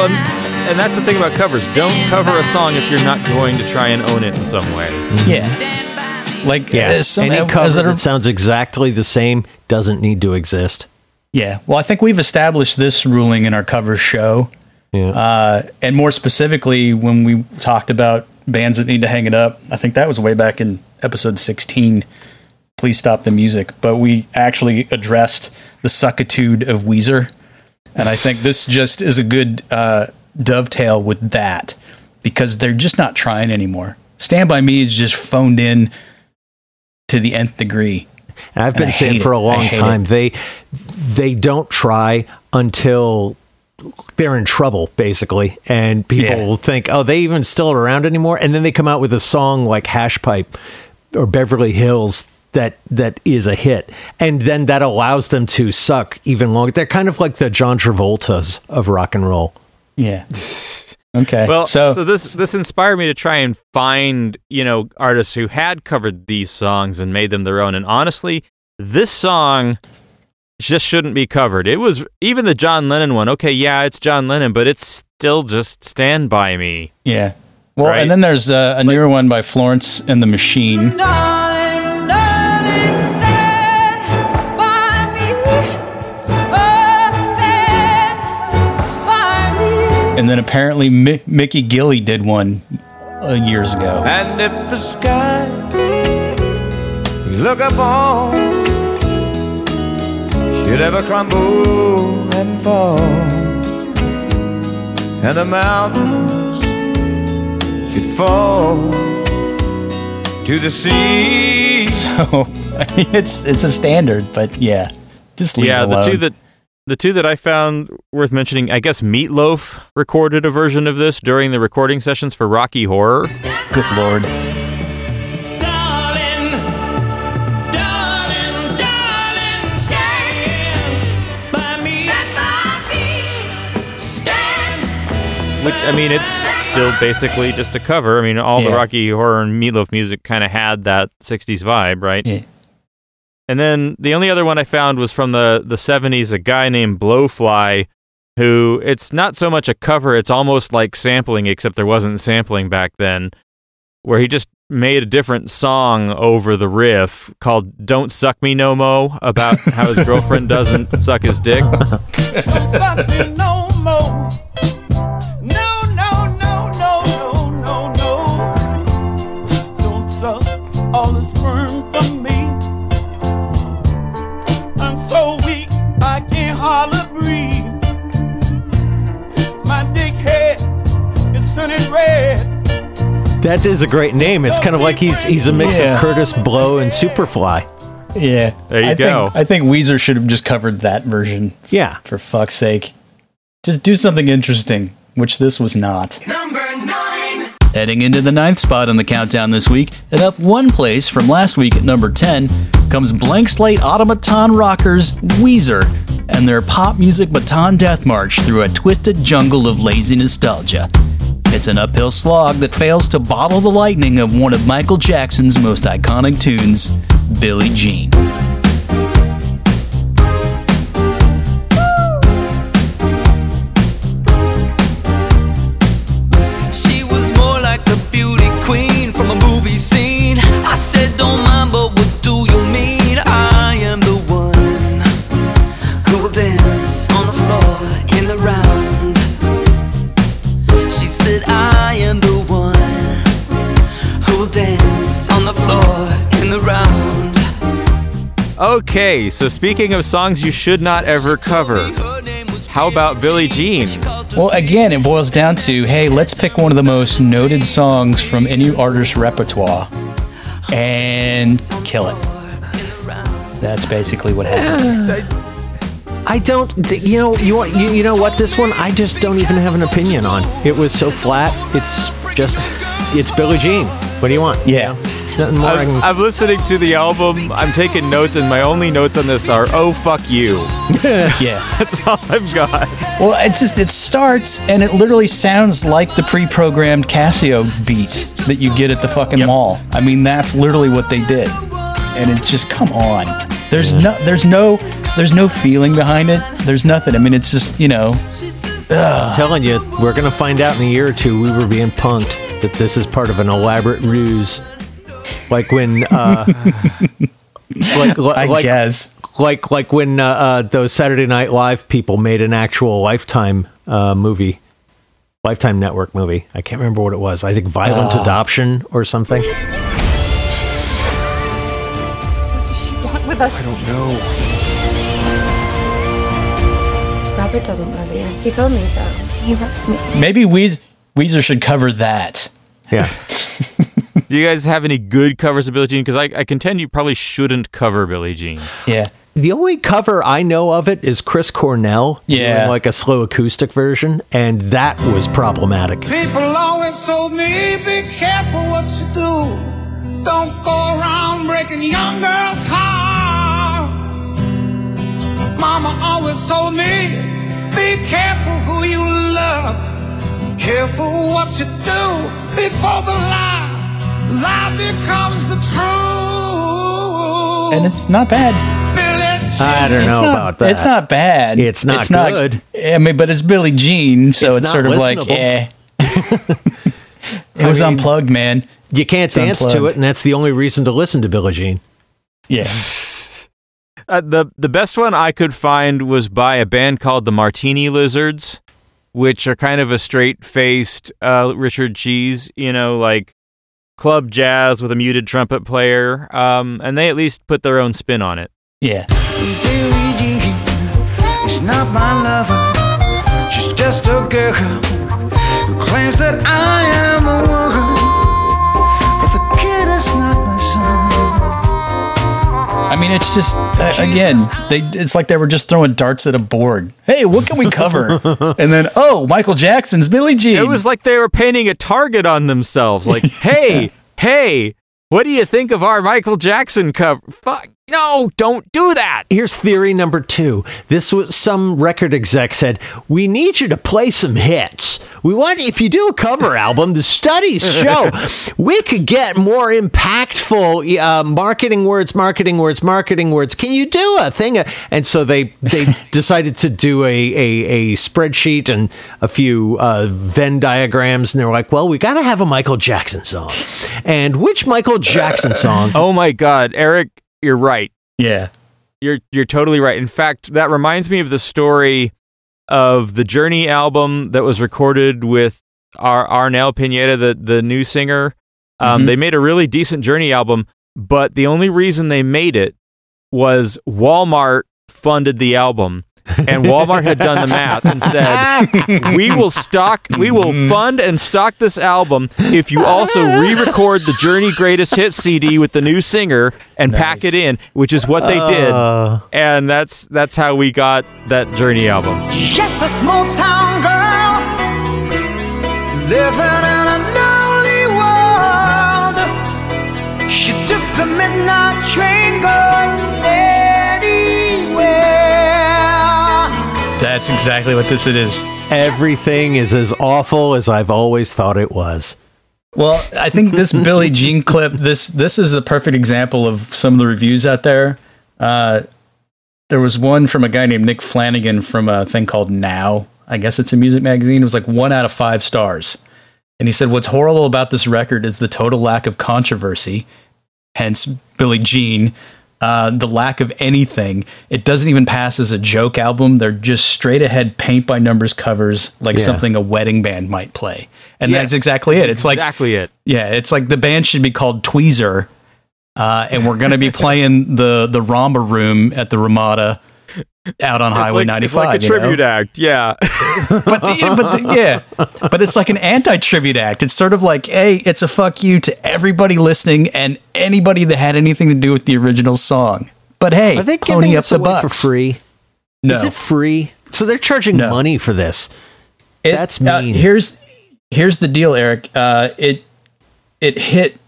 Well, and, and that's the thing about covers. Don't cover a song if you're not going to try and own it in some way. Yeah. Stand by me. Like Yeah, uh, some- any uh, cover as it- that sounds exactly the same doesn't need to exist. Yeah. Well, I think we've established this ruling in our cover show. Yeah. Uh, and more specifically, when we talked about bands that need to hang it up, I think that was way back in episode 16. Please stop the music. But we actually addressed the suckitude of Weezer. And I think this just is a good uh, dovetail with that because they're just not trying anymore. Stand By Me is just phoned in to the nth degree. And I've been I saying for a long time they they don't try until they're in trouble basically and people Yeah. will think oh they even still around anymore and then they come out with a song like hash pipe or beverly hills that that is a hit and then that allows them to suck even longer they're kind of like the john travoltas of rock and roll Yeah. (laughs) Okay. Well, so, so, this this inspired me to try and find you know artists who had covered these songs and made them their own. And honestly, this song just shouldn't be covered. It was even the John Lennon one. Okay, yeah, it's John Lennon, but it's still just "Stand by Me." yeah. Well, Right. and then there's uh, a newer one by Florence and the Machine. Darling, then apparently Mi- Mickey Gilley did one uh, years ago. And if the sky you look upon should ever crumble and fall, and the mountains should fall to the sea. (laughs) So I mean, it's it's a standard, but yeah, just leave yeah, it the two that the two that I found worth mentioning. I guess Meatloaf recorded a version of this during the recording sessions for Rocky Horror. Good lord. Darling, darling, darling, stand by me. Stand Which, I mean, it's still basically just a cover. I mean, all the Rocky Horror and Meatloaf music kind of had that '60s vibe, right? Yeah. And then the only other one I found was from the the '70s. A guy named Blowfly, who it's not so much a cover; it's almost like sampling, except there wasn't sampling back then, where he just made a different song over the riff called "Don't Suck Me No Mo" about how his (laughs) girlfriend doesn't suck his dick. That is a great name. It's kind of like he's he's a mix Yeah. of Kurtis Blow and Superfly. Yeah. There you I go. Think, I think Weezer should have just covered that version. Yeah. For fuck's sake. Just do something interesting, which this was not. Number nine. Heading into the ninth spot on the countdown this week, and up one place from last week at number 10, comes Blank Slate Automaton Rockers Weezer and their pop music baton death march through a twisted jungle of lazy nostalgia. It's an uphill slog that fails to bottle the lightning of one of Michael Jackson's most iconic tunes, Billie Jean. Okay, so speaking of songs you should not ever cover, how about Billie Jean? Well, again, it boils down to hey, let's pick one of the most noted songs from any artist's repertoire and kill it. That's basically what happened. I don't. th- You know. You want. You, you know what? This one, I just don't even have an opinion on. It was so flat. It's just. It's Billie Jean. What do you want? Yeah. Nothing more. I I'm, can- I'm listening to the album. I'm taking notes, and my only notes on this are "Oh fuck you." (laughs) Yeah. That's all I've got. Well, it's just it starts and it literally sounds like the pre-programmed Casio beat that you get at the fucking mall. I mean, that's literally what they did. And it just come on. There's no there's no there's no feeling behind it. There's nothing. I mean, it's just, you know, I'm telling you, we're gonna find out in a year or two. We were being punked that this is part of an elaborate ruse, like when, uh, (laughs) like, li- I like, guess. like, like when uh, uh, those Saturday Night Live people made an actual Lifetime uh, movie, Lifetime Network movie. I can't remember what it was. I think Violent Ah. Adoption or something. What does she want with us? I don't know. Robert doesn't love you. He told me so. He loves me. Maybe Weez- Weezer should cover that. Yeah. (laughs) Do you guys have any good covers of Billie Jean? Because I, I contend you probably shouldn't cover Billie Jean. Yeah. The only cover I know of it is Chris Cornell Yeah. doing like a slow acoustic version, and that was problematic. People always told me, be careful what you do. Don't go around breaking young girls' hearts. Mama always told me, be careful who you love. Careful what you do before the lie. And it's not bad. I don't know it's not, about that. It's not bad. It's not good. I mean, but it's Billie Jean, so It's it's, not sort of like, listenable. eh. (laughs) it was mean- unplugged, man. You can't dance to it, and that's the only reason to listen to Billie Jean. Yeah. (laughs) Uh, the the best one I could find was by a band called the Martini Lizards, which are kind of a straight faced uh, Richard Cheese, you know, like club jazz with a muted trumpet player, um, and they at least put their own spin on it. Yeah. Billie Jean is not my lover. She's just a girl who claims that I am I mean, it's just uh, again, they it's like they were just throwing darts at a board. Hey, what can we cover? (laughs) and then, oh, Michael Jackson's Billie Jean. It was like they were painting a target on themselves. Like, (laughs) hey, hey, what do you think of our Michael Jackson cover? Fuck, no, don't do that. Here's theory number two. This was some record exec said, We need you to play some hits. We want, if you do a cover album, the studies show we could get more impactful uh, marketing words, marketing words, marketing words. Can you do a thing? And so they, they (laughs) decided to do a, a, a spreadsheet and a few uh, Venn diagrams. And they're like, Well, we got to have a Michael Jackson song. And which Michael Jackson song? (laughs) Oh my God, Eric, you're right. Yeah. You're you're totally right. In fact, that reminds me of the story of the Journey album that was recorded with our Arnel Pineda, the the new singer. Um, Mhm. They made a really decent Journey album, but the only reason they made it was Walmart funded the album. And Walmart had done the math and said, (laughs) "We will stock, we will fund and stock this album if you also re-record the Journey Greatest Hits CD with the new singer and pack it in," which is what they did, Uh. and that's that's how we got that Journey album. Yes, a small town girl living in a lonely world. She took the midnight train going That's exactly what this it is. Everything is as awful as I've always thought it was. Well, I think this Billie Jean clip this this is the perfect example of some of the reviews out there. Uh, there was one from a guy named Nick Flanagan from a thing called Now. I guess it's a music magazine. It was like one out of five stars, and he said, "What's horrible about this record is the total lack of controversy, hence Billie Jean." Uh, the lack of anything. It doesn't even pass as a joke album. They're just straight ahead paint by numbers covers, like Yeah. something a wedding band might play. And Yes, that's exactly it. It's like exactly it. yeah, it's like the band should be called Tweezer, uh, and we're going to be playing the the Ramba Room at the Ramada out on It's Highway like- ninety It's like a tribute act. Yeah. (laughs) but the, but the, yeah, but it's like an anti tribute act. It's sort of like, hey, it's a fuck you to everybody listening and anybody that had anything to do with the original song. But hey, Are they pony giving up this the bucks for free? No, Is it free? So they're charging No. money for this. It- That's uh, mean. here's here's the deal, Eric. Uh, it it hit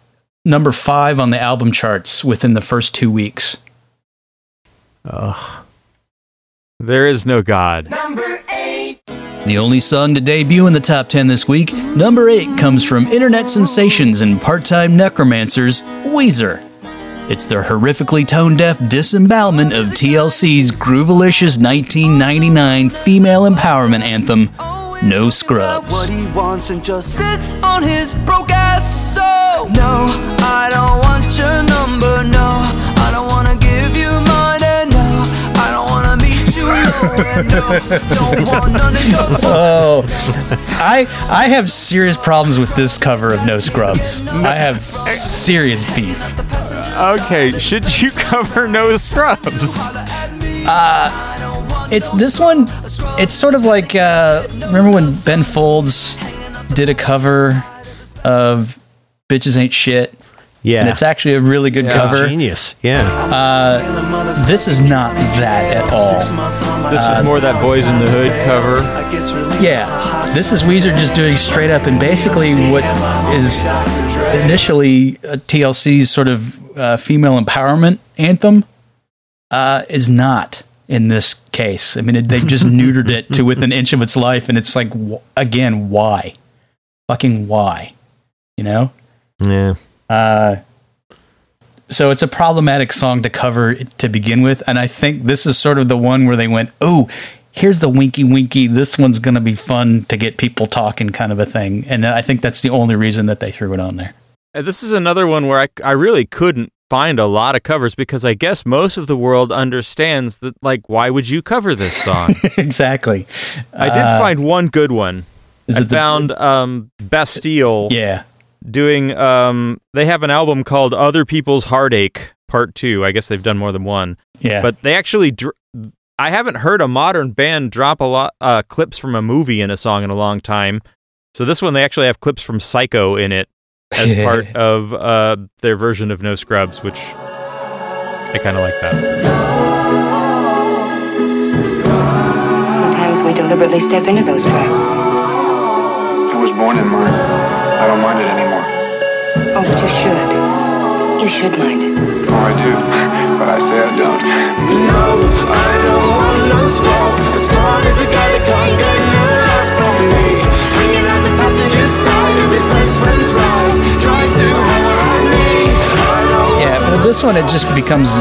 number five on the album charts within the first two weeks. Ugh. There is no God. Number eight. The only song to debut in the top 10 this week, number 8, comes from internet sensations and part time necromancers, Weezer. It's their horrifically tone deaf disembowelment of TLC's Groovalicious 1999 female empowerment anthem, No Scrubs. what he wants and just sits on his broke ass. So, no, I don't want your number. No, Oh, I I have serious problems with this cover of No Scrubs. I have serious beef. Okay, should you cover No Scrubs? Uh, It's this one. It's sort of like uh, remember when Ben Folds did a cover of "Bitches Ain't Shit." Yeah. and it's actually a really good Yeah. cover. Genius. Yeah. Uh, this is not that at all. This is more that Boys in the Hood cover. Yeah, this is Weezer just doing straight up, and basically what is initially a TLC's sort of uh, female empowerment anthem uh, is not in this case. I mean, it, they've just (laughs) neutered it to within an inch of its life, and it's like, wh- again, why? Fucking why? You know? Yeah. Uh, so it's a problematic song to cover to begin with, and I think this is sort of the one where they went, "Oh, here's the winky winky. This one's going to be fun to get people talking, kind of a thing." And I think that's the only reason that they threw it on there. This is another one where I, I really couldn't find a lot of covers because I guess most of the world understands that, like, why would you cover this song? (laughs) exactly. I did Uh, find one good one. I the- found um, Bastille. Yeah. Doing, um, they have an album called Other People's Heartache Part 2. I guess they've done more than one. Yeah. But they actually, dr- I haven't heard a modern band drop a lot, uh, clips from a movie in a song in a long time. So this one, they actually have clips from Psycho in it as (laughs) part of uh, their version of No Scrubs, which I kind of like that. Sometimes we deliberately step into those traps. I was born in mine. I don't mind it anymore. Oh, but you should. You should mind it. Oh, I do, but I say I don't. No, I don't want no squall. A squall is a guy that can't get no love from me. Hanging on the passenger side of his best friend's ride. Trying to holler at me. Yeah, well, this one it just becomes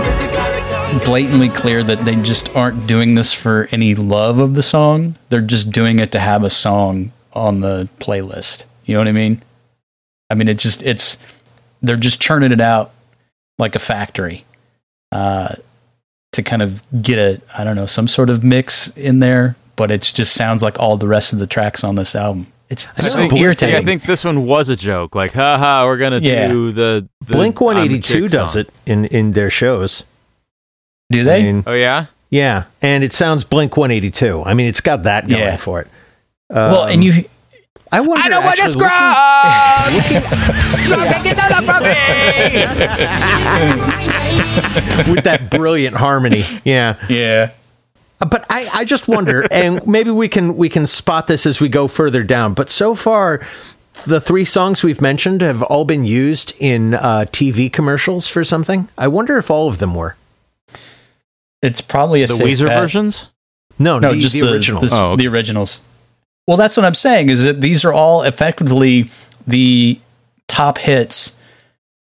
blatantly clear that they just aren't doing this for any love of the song. They're just doing it to have a song on the playlist. You know what I mean? I mean, it just it's they're just churning it out like a factory uh, to kind of get a I don't know some sort of mix in there, but it just sounds like all the rest of the tracks on this album. It's I so think, irritating. I think this one was a joke. Like, haha, we're gonna Yeah. do the, the Blink 182 does song. it in in their shows. Do they? I mean, Oh yeah. yeah, and it sounds Blink 182. I mean, it's got that going Yeah. for it. well, and Um, you I wonder. I don't want to actually, looking- with that brilliant harmony. Yeah. yeah. But I, I just wonder, and maybe we can we can spot this as we go further down. But so far, the three songs we've mentioned have all been used in uh, TV commercials for something. I wonder if all of them were. It's probably a The safe Weezer bet. versions. No, No, the, just the, the originals. The, Oh, okay. the originals. Well, that's what I'm saying. Is that these are all effectively the top hits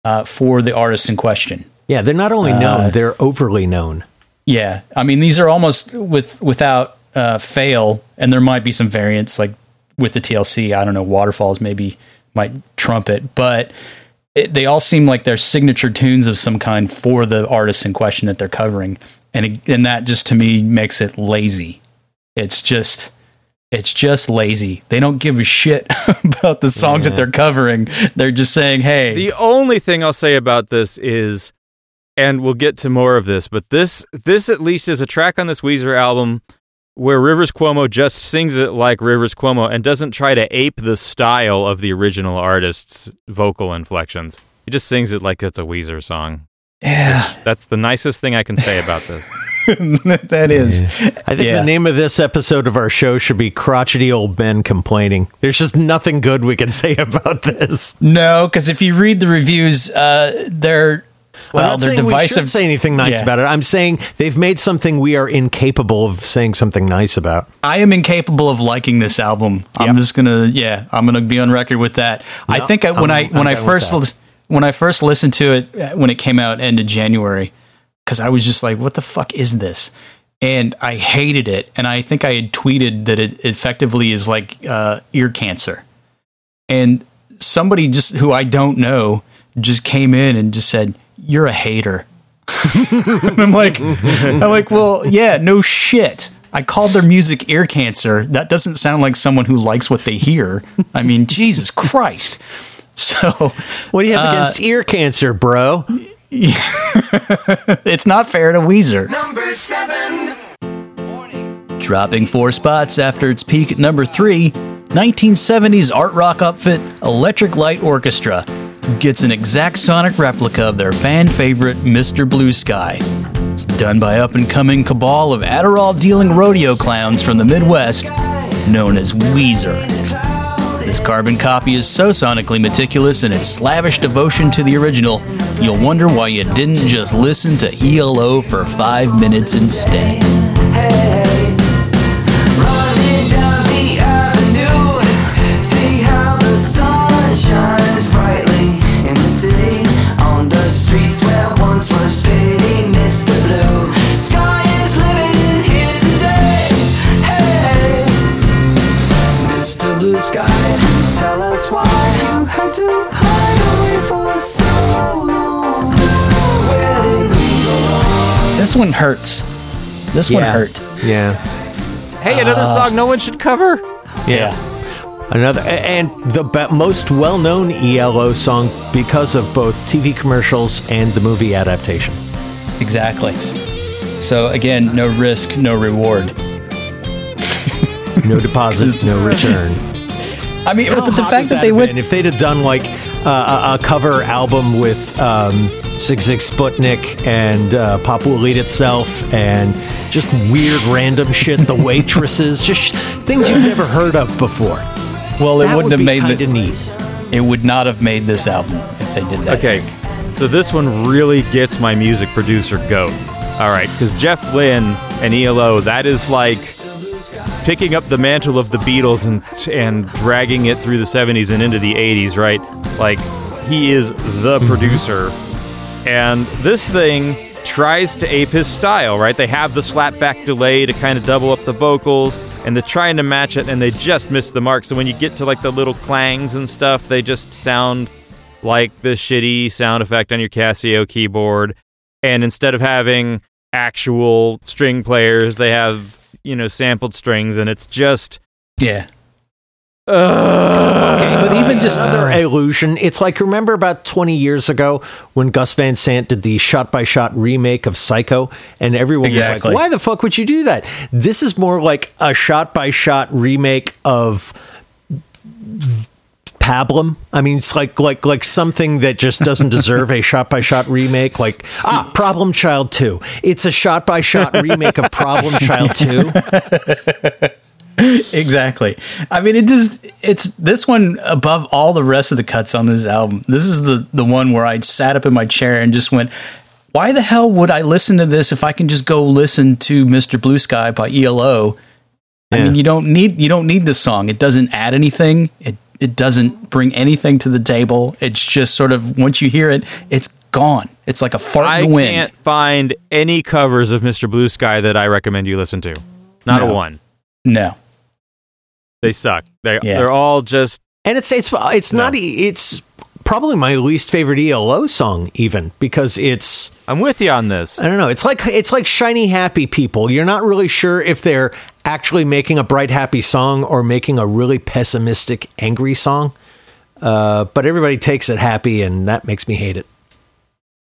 uh, for the artists in question. yeah, they're not only known; Uh, they're overly known. Yeah, I mean these are almost with without uh, fail, and there might be some variants like with the TLC. I don't know, waterfalls maybe might trump it, but it, they all seem like they're signature tunes of some kind for the artists in question that they're covering, and it, and that just to me makes it lazy. It's just. It's just lazy. They don't give a shit (laughs) about the songs that they're covering. They're just saying, "Hey, The only thing I'll say about this is, and we'll get to more of this, but this this at least is a track on this Weezer album where Rivers Cuomo just sings it like Rivers Cuomo and doesn't try to ape the style of the original artist's vocal inflections. He just sings it like it's a Weezer song. yeah, That's the nicest thing I can say about this. (laughs) (laughs) that is." I think Yeah. the name of this episode of our show should be "Crotchety Old Men Complaining." There's just nothing good we can (laughs) say about this. No, because if you read the reviews, uh, they're well, they're we divisive. should say anything nice Yeah. about it. I'm saying they've made something we are incapable of saying something nice about. I am incapable of liking this album. I'm just gonna, yeah, I'm gonna be on record with that. I think I, when I'm- I when I'm I first that. when I first listened to it uh, when it came out end of January, because I was just like, what the fuck is this? And I hated it. And I think I had tweeted that it effectively is like uh, ear cancer. And somebody just who I don't know just came in and just said, "You're a hater." (laughs) and I'm like, I'm like, well, yeah, no shit. I called their music ear cancer. That doesn't sound like someone who likes what they hear. I mean, Jesus Christ. So, What do you have Uh, against ear cancer, bro? (laughs) it's not fair to Weezer. Number seven. Dropping four spots after its peak at number three, 1970s art rock outfit Electric Light Orchestra gets an exact sonic replica of their fan favorite Mr. Blue Sky. It's done by up and coming cabal of Adderall dealing rodeo clowns from the Midwest, known as Weezer. This carbon copy is so sonically meticulous in its slavish devotion to the original, you'll wonder why you didn't just listen to ELO for five minutes instead. This one hurts. This one hurt. Yeah. Hey, another song no one should cover. Yeah. Another and the be- most well-known ELO song because of both TV commercials and the movie adaptation. Exactly. So again, no risk, no reward. No deposit, no (laughs) return. I mean, How but the fact would that they have went. If they'd have done like uh, a, a cover album with um, Sigue Sigue Sputnik and uh, Pop Will Eat Itself and just weird random shit, the waitresses, (laughs) just sh- things you've never heard of before. well, it That wouldn't would have be made the neat. it would not have made this album if they did that. Okay. So this one really gets my music producer goat. All right, because Jeff Lynne and ELO, that is like picking up the mantle of the Beatles and and dragging it through the 70s and into the 80s, right? Like he is the producer. And this thing tries to ape his style, right? They have the slapback delay to kind of double up the vocals and they're trying to match it and they just miss the mark. So when you get to like the little clangs and stuff, they just sound like the shitty sound effect on your Casio keyboard. And instead of having actual string players, they have, you know, sampled strings and it's just Yeah. Okay, but even just another illusion. It's like remember about 20 years ago when Gus Van Sant did the shot by shot remake of Psycho, and everyone was like, "Why the fuck would you do that?" This is more like a shot by shot remake of Pablum. I mean, it's like like like something that just doesn't deserve a shot by shot remake. (laughs) Like ah, Problem Child Two. It's a shot by shot remake of Problem Child Two. (laughs) (laughs) exactly. I mean, it just it's this one above all the rest of the cuts on this album. This is the the one where I sat up in my chair and just went, "Why the hell would I listen to this if I can just go listen to Mr. Blue Sky by ELO?" I mean, you don't need you don't need this song. It doesn't add anything. It it doesn't bring anything to the table. It's just sort of once you hear it, it's gone. It's like a fart I in the wind. I can't find any covers of Mr. Blue Sky that I recommend you listen to. Not No. a one. No. They suck. They Yeah. they're all just And it's it's it's not e- it's probably my least favorite ELO song even because it's I'm with you on this. I don't know. It's like it's like shiny happy people. You're not really sure if they're actually making a bright happy song or making a really pessimistic angry song. Uh, but everybody takes it happy and that makes me hate it.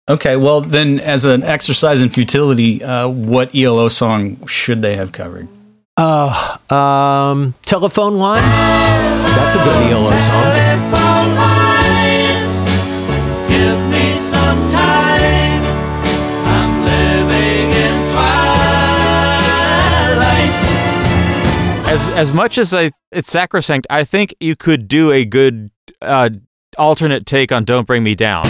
Okay, well then, as an exercise in futility, uh, what ELO song should they have covered? Uh, um, telephone line. That's a good ELO song. Give me some time. I'm living in twilight. as as much as I it's sacrosanct. I think you could do a good uh, alternate take on "Don't Bring Me Down."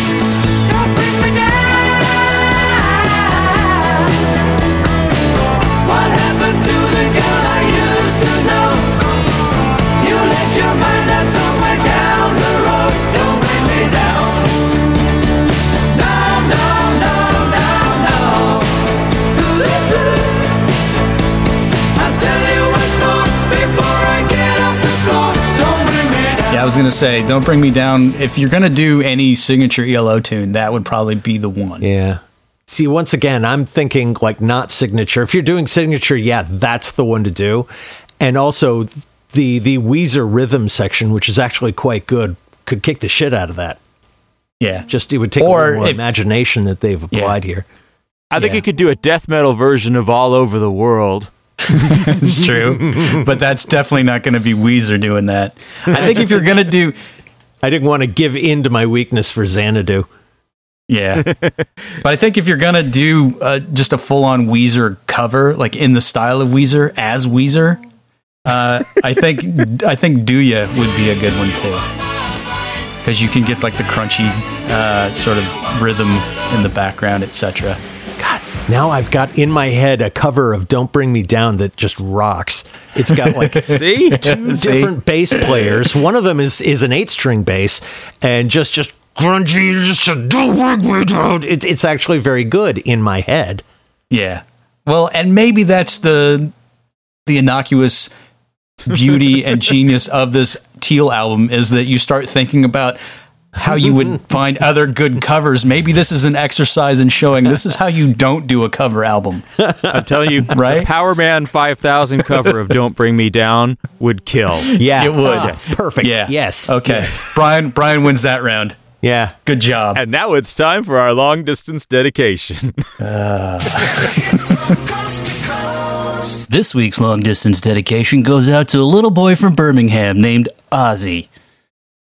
Was gonna say, don't bring me down. If you're gonna do any signature ELO tune, that would probably be the one. Yeah. See, once again, I'm thinking like not signature. If you're doing signature, yeah, that's the one to do. And also the the Weezer rhythm section, which is actually quite good, could kick the shit out of that. Yeah. Just it would take Or a little more if- imagination that they've applied here. I think Yeah. you could do a death metal version of "All Over the World." (laughs) it's true, but that's definitely not going to be Weezer doing that. I think if you're gonna do, I didn't want to give in to my weakness for Xanadu. yeah, (laughs) but I think if you're gonna do uh, just a full on Weezer cover, like in the style of Weezer as Weezer, uh, I think I think Do Ya would be a good one too, because you can get like the crunchy uh, sort of rhythm in the background, etc. Now I've got in my head a cover of "Don't Bring Me Down" that just rocks. It's got like (laughs) See, two (laughs) See? different bass players. One of them is is an eight string bass, and just just grungy, just a don't bring me down. It's it's actually very good in my head. Yeah. Well, and maybe that's the the innocuous beauty and genius of this Teal album is that you start thinking about how you would (laughs) find other good covers. Maybe this is an exercise in showing this is how you don't do a cover album. I'm telling you, Right? the Powerman 5000 cover of "Don't Bring Me Down" would kill. Yeah, It would. Ah, perfect. Yeah. Yes. Okay. Yes. Brian Brian wins that round. Yeah. Good job. And now it's time for our long distance dedication. (laughs) This week's long distance dedication goes out to a little boy from Birmingham named Ozzy.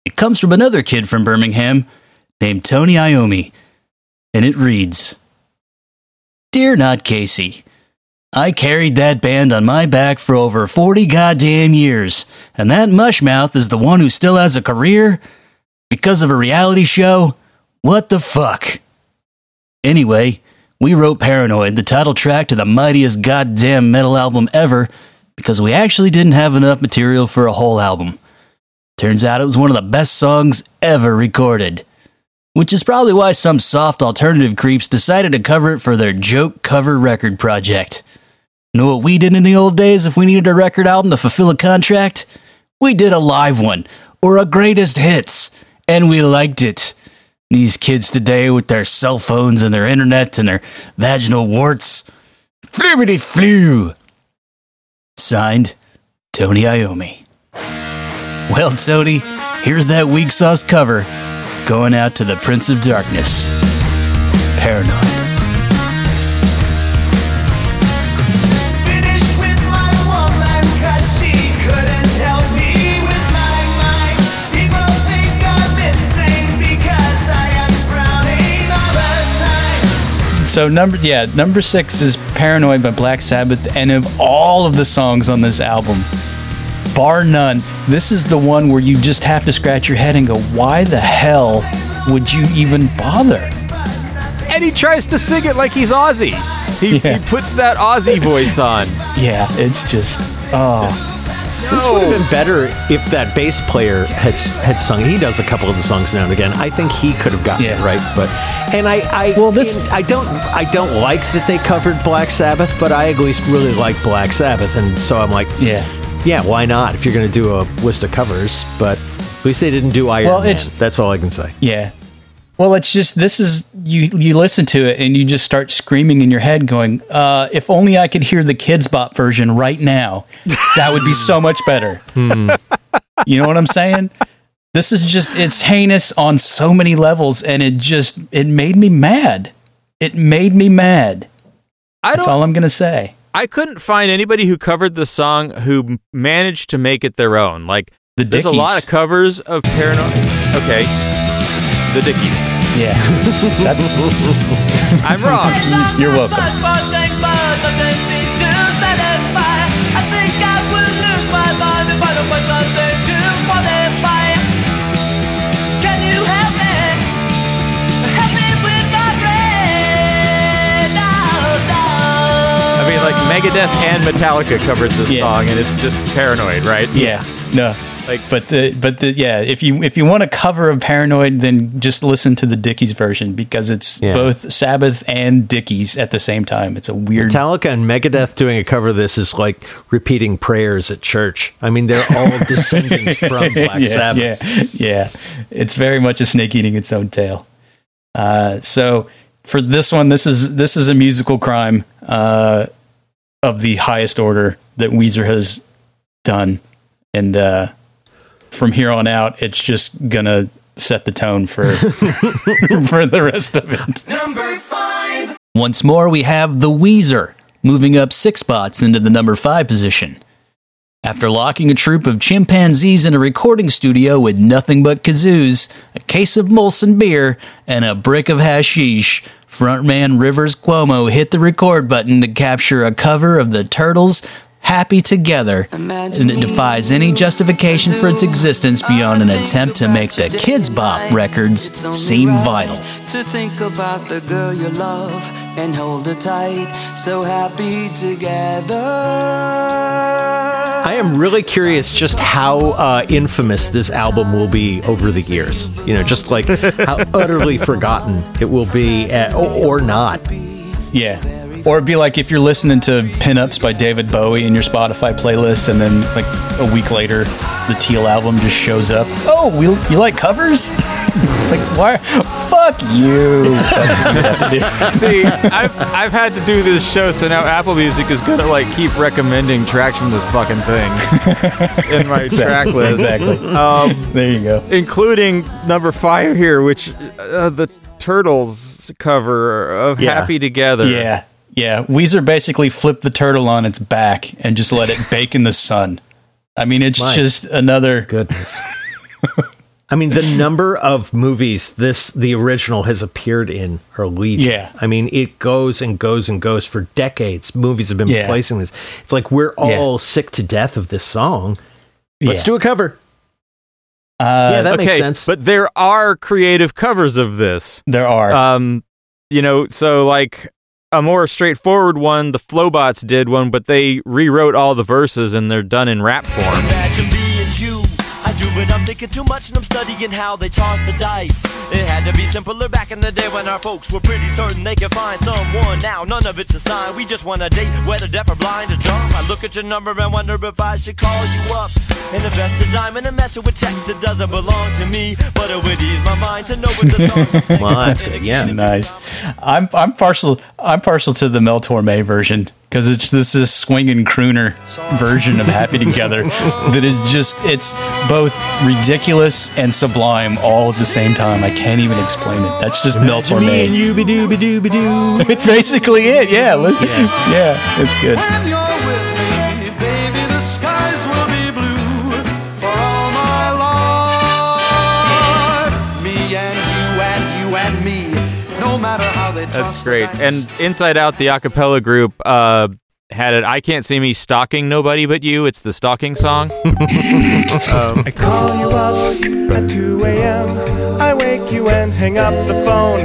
It comes from another kid from Birmingham named Tony Iommi, and it reads Dear Not Casey, I carried that band on my back for over 40 goddamn years, and that mushmouth is the one who still has a career? Because of a reality show? What the fuck? Anyway, we wrote Paranoid, the title track to the mightiest goddamn metal album ever, because we actually didn't have enough material for a whole album. Turns out it was one of the best songs ever recorded. Which is probably why some soft alternative creeps decided to cover it for their joke cover record project. Know what we did in the old days if we needed a record album to fulfill a contract? We did a live one, or a greatest hits, and we liked it. These kids today with their cell phones and their internet and their vaginal warts. Flibbity flew! Signed, Tony Iommi. Well, Tony, here's that weak sauce cover going out to the Prince of Darkness. Paranoid. Finished with my woman 'cause she couldn't help me with my mind. People think I'm insane because I am frowning all the time. So number yeah, number six is Paranoid by Black Sabbath, and of all of the songs on this album, bar none, this is the one where you just have to scratch your head and go, why the hell would you even bother? And he tries to sing it like he's Aussie. He, Yeah. he puts that Aussie voice on. Yeah, it's just oh This would have been better if that bass player had had sung. He does a couple of the songs now and again. I think he could have gotten Yeah. it right, but and I, I well this I don't I don't like that they covered Black Sabbath, but I at least really like Black Sabbath, and so I'm like, yeah. Yeah, why not? If you're going to do a list of covers, but at least they didn't do Iron Well, Man. it's- that's all I can say. Yeah. Well, it's just this is you you listen to it and you just start screaming in your head going, uh, if only I could hear the Kidz Bop version right now. That would be (laughs) so much better. You know what I'm saying? This is just it's heinous on so many levels and it just it made me mad. It made me mad. I That's don't. all I'm going to say. I couldn't find anybody who covered the song who managed to make it their own. Like The there's a lot of covers of Paranoid. Okay, the Dickies. Yeah. (laughs) That's (laughs) I'm wrong. You're welcome. Search for things, but nothing seems to satisfy. I think I will lose my mind if I don't find something I mean, like Megadeth and Metallica covered this Yeah. song, and it's just Paranoid, right? Yeah. No. Like- but the but the yeah, if you if you want a cover of Paranoid, then just listen to the Dickies version because it's Yeah. both Sabbath and Dickies at the same time. It's a weird Metallica and Megadeth doing a cover of this is like repeating prayers at church. I mean, they're all (laughs) descendants from Black yeah, Sabbath. Yeah, yeah. It's very much a snake eating its own tail. Uh, so for this one, this is this is a musical crime uh, of the highest order that Weezer has done, and uh, from here on out, it's just gonna set the tone for (laughs) for the rest of it. Number five. Once more, we have the Weezer moving up six spots into the number five position. After locking a troop of chimpanzees in a recording studio with nothing but kazoos, a case of Molson beer, and a brick of hashish, frontman Rivers Cuomo hit the record button to capture a cover of the Turtles' Happy Together, and it defies any justification for its existence beyond an attempt to make the Kidz Bop records seem vital. To think about the girl you love and hold her tight, so happy together. I am really curious just how uh, infamous this album will be over the years. You know, just like how (laughs) utterly forgotten it will be, uh, or, or not. Yeah. Or it'd be like if you're listening to Pinups by David Bowie in your Spotify playlist, and then like a week later, the Teal album just shows up. Oh, we, you like covers? (laughs) it's like, why? Fuck you. You have to do. See, I've, I've had to do this show, so now Apple Music is gonna like keep recommending tracks from this fucking thing (laughs) in my track list. Exactly. Um, There you go. including number five here, which uh, the Turtles cover of Yeah. "Happy Together." Yeah. Yeah. Weezer basically flipped the turtle on its back and just let it bake in the sun. I mean, it's My just another. Goodness. I mean, the number of movies this the original has appeared in are legion. Yeah. I mean, it goes and goes and goes for decades. Movies have been Yeah. replacing this. It's like we're all sick to death of this song. Let's Yeah. do a cover. Uh, yeah, that makes sense. but there are creative covers of this. there are. Um, you know, so like a more straightforward one, the Flobots did one, but they rewrote all the verses and they're done in rap form. But I'm thinking too much and I'm studying how they toss the dice. It had to be simpler back in the day when our folks were pretty certain they could find someone. Now none of it's a sign. We just want a date, whether deaf or blind or dumb. I look at your number and wonder if I should call you up and invest a dime in a message with text that doesn't belong to me. But it would ease my mind to know what the songs I'm (laughs) singing. Well, that's good. Yeah. nice. I'm I'm partial I'm partial to the Mel Torme version because it's this is swinging crooner version of Happy Together (laughs) that it just it's both ridiculous and sublime all at the same time. I can't even explain it. That's just Melt Imagine me and Torme. (laughs) It's basically it. Yeah, look- yeah, it's good. That's great. And Inside Out, the acapella group, uh, had it. I can't see me stalking nobody but you. It's the stalking song. (laughs) um, I call you up at 2 a.m. I wake you and hang up the phone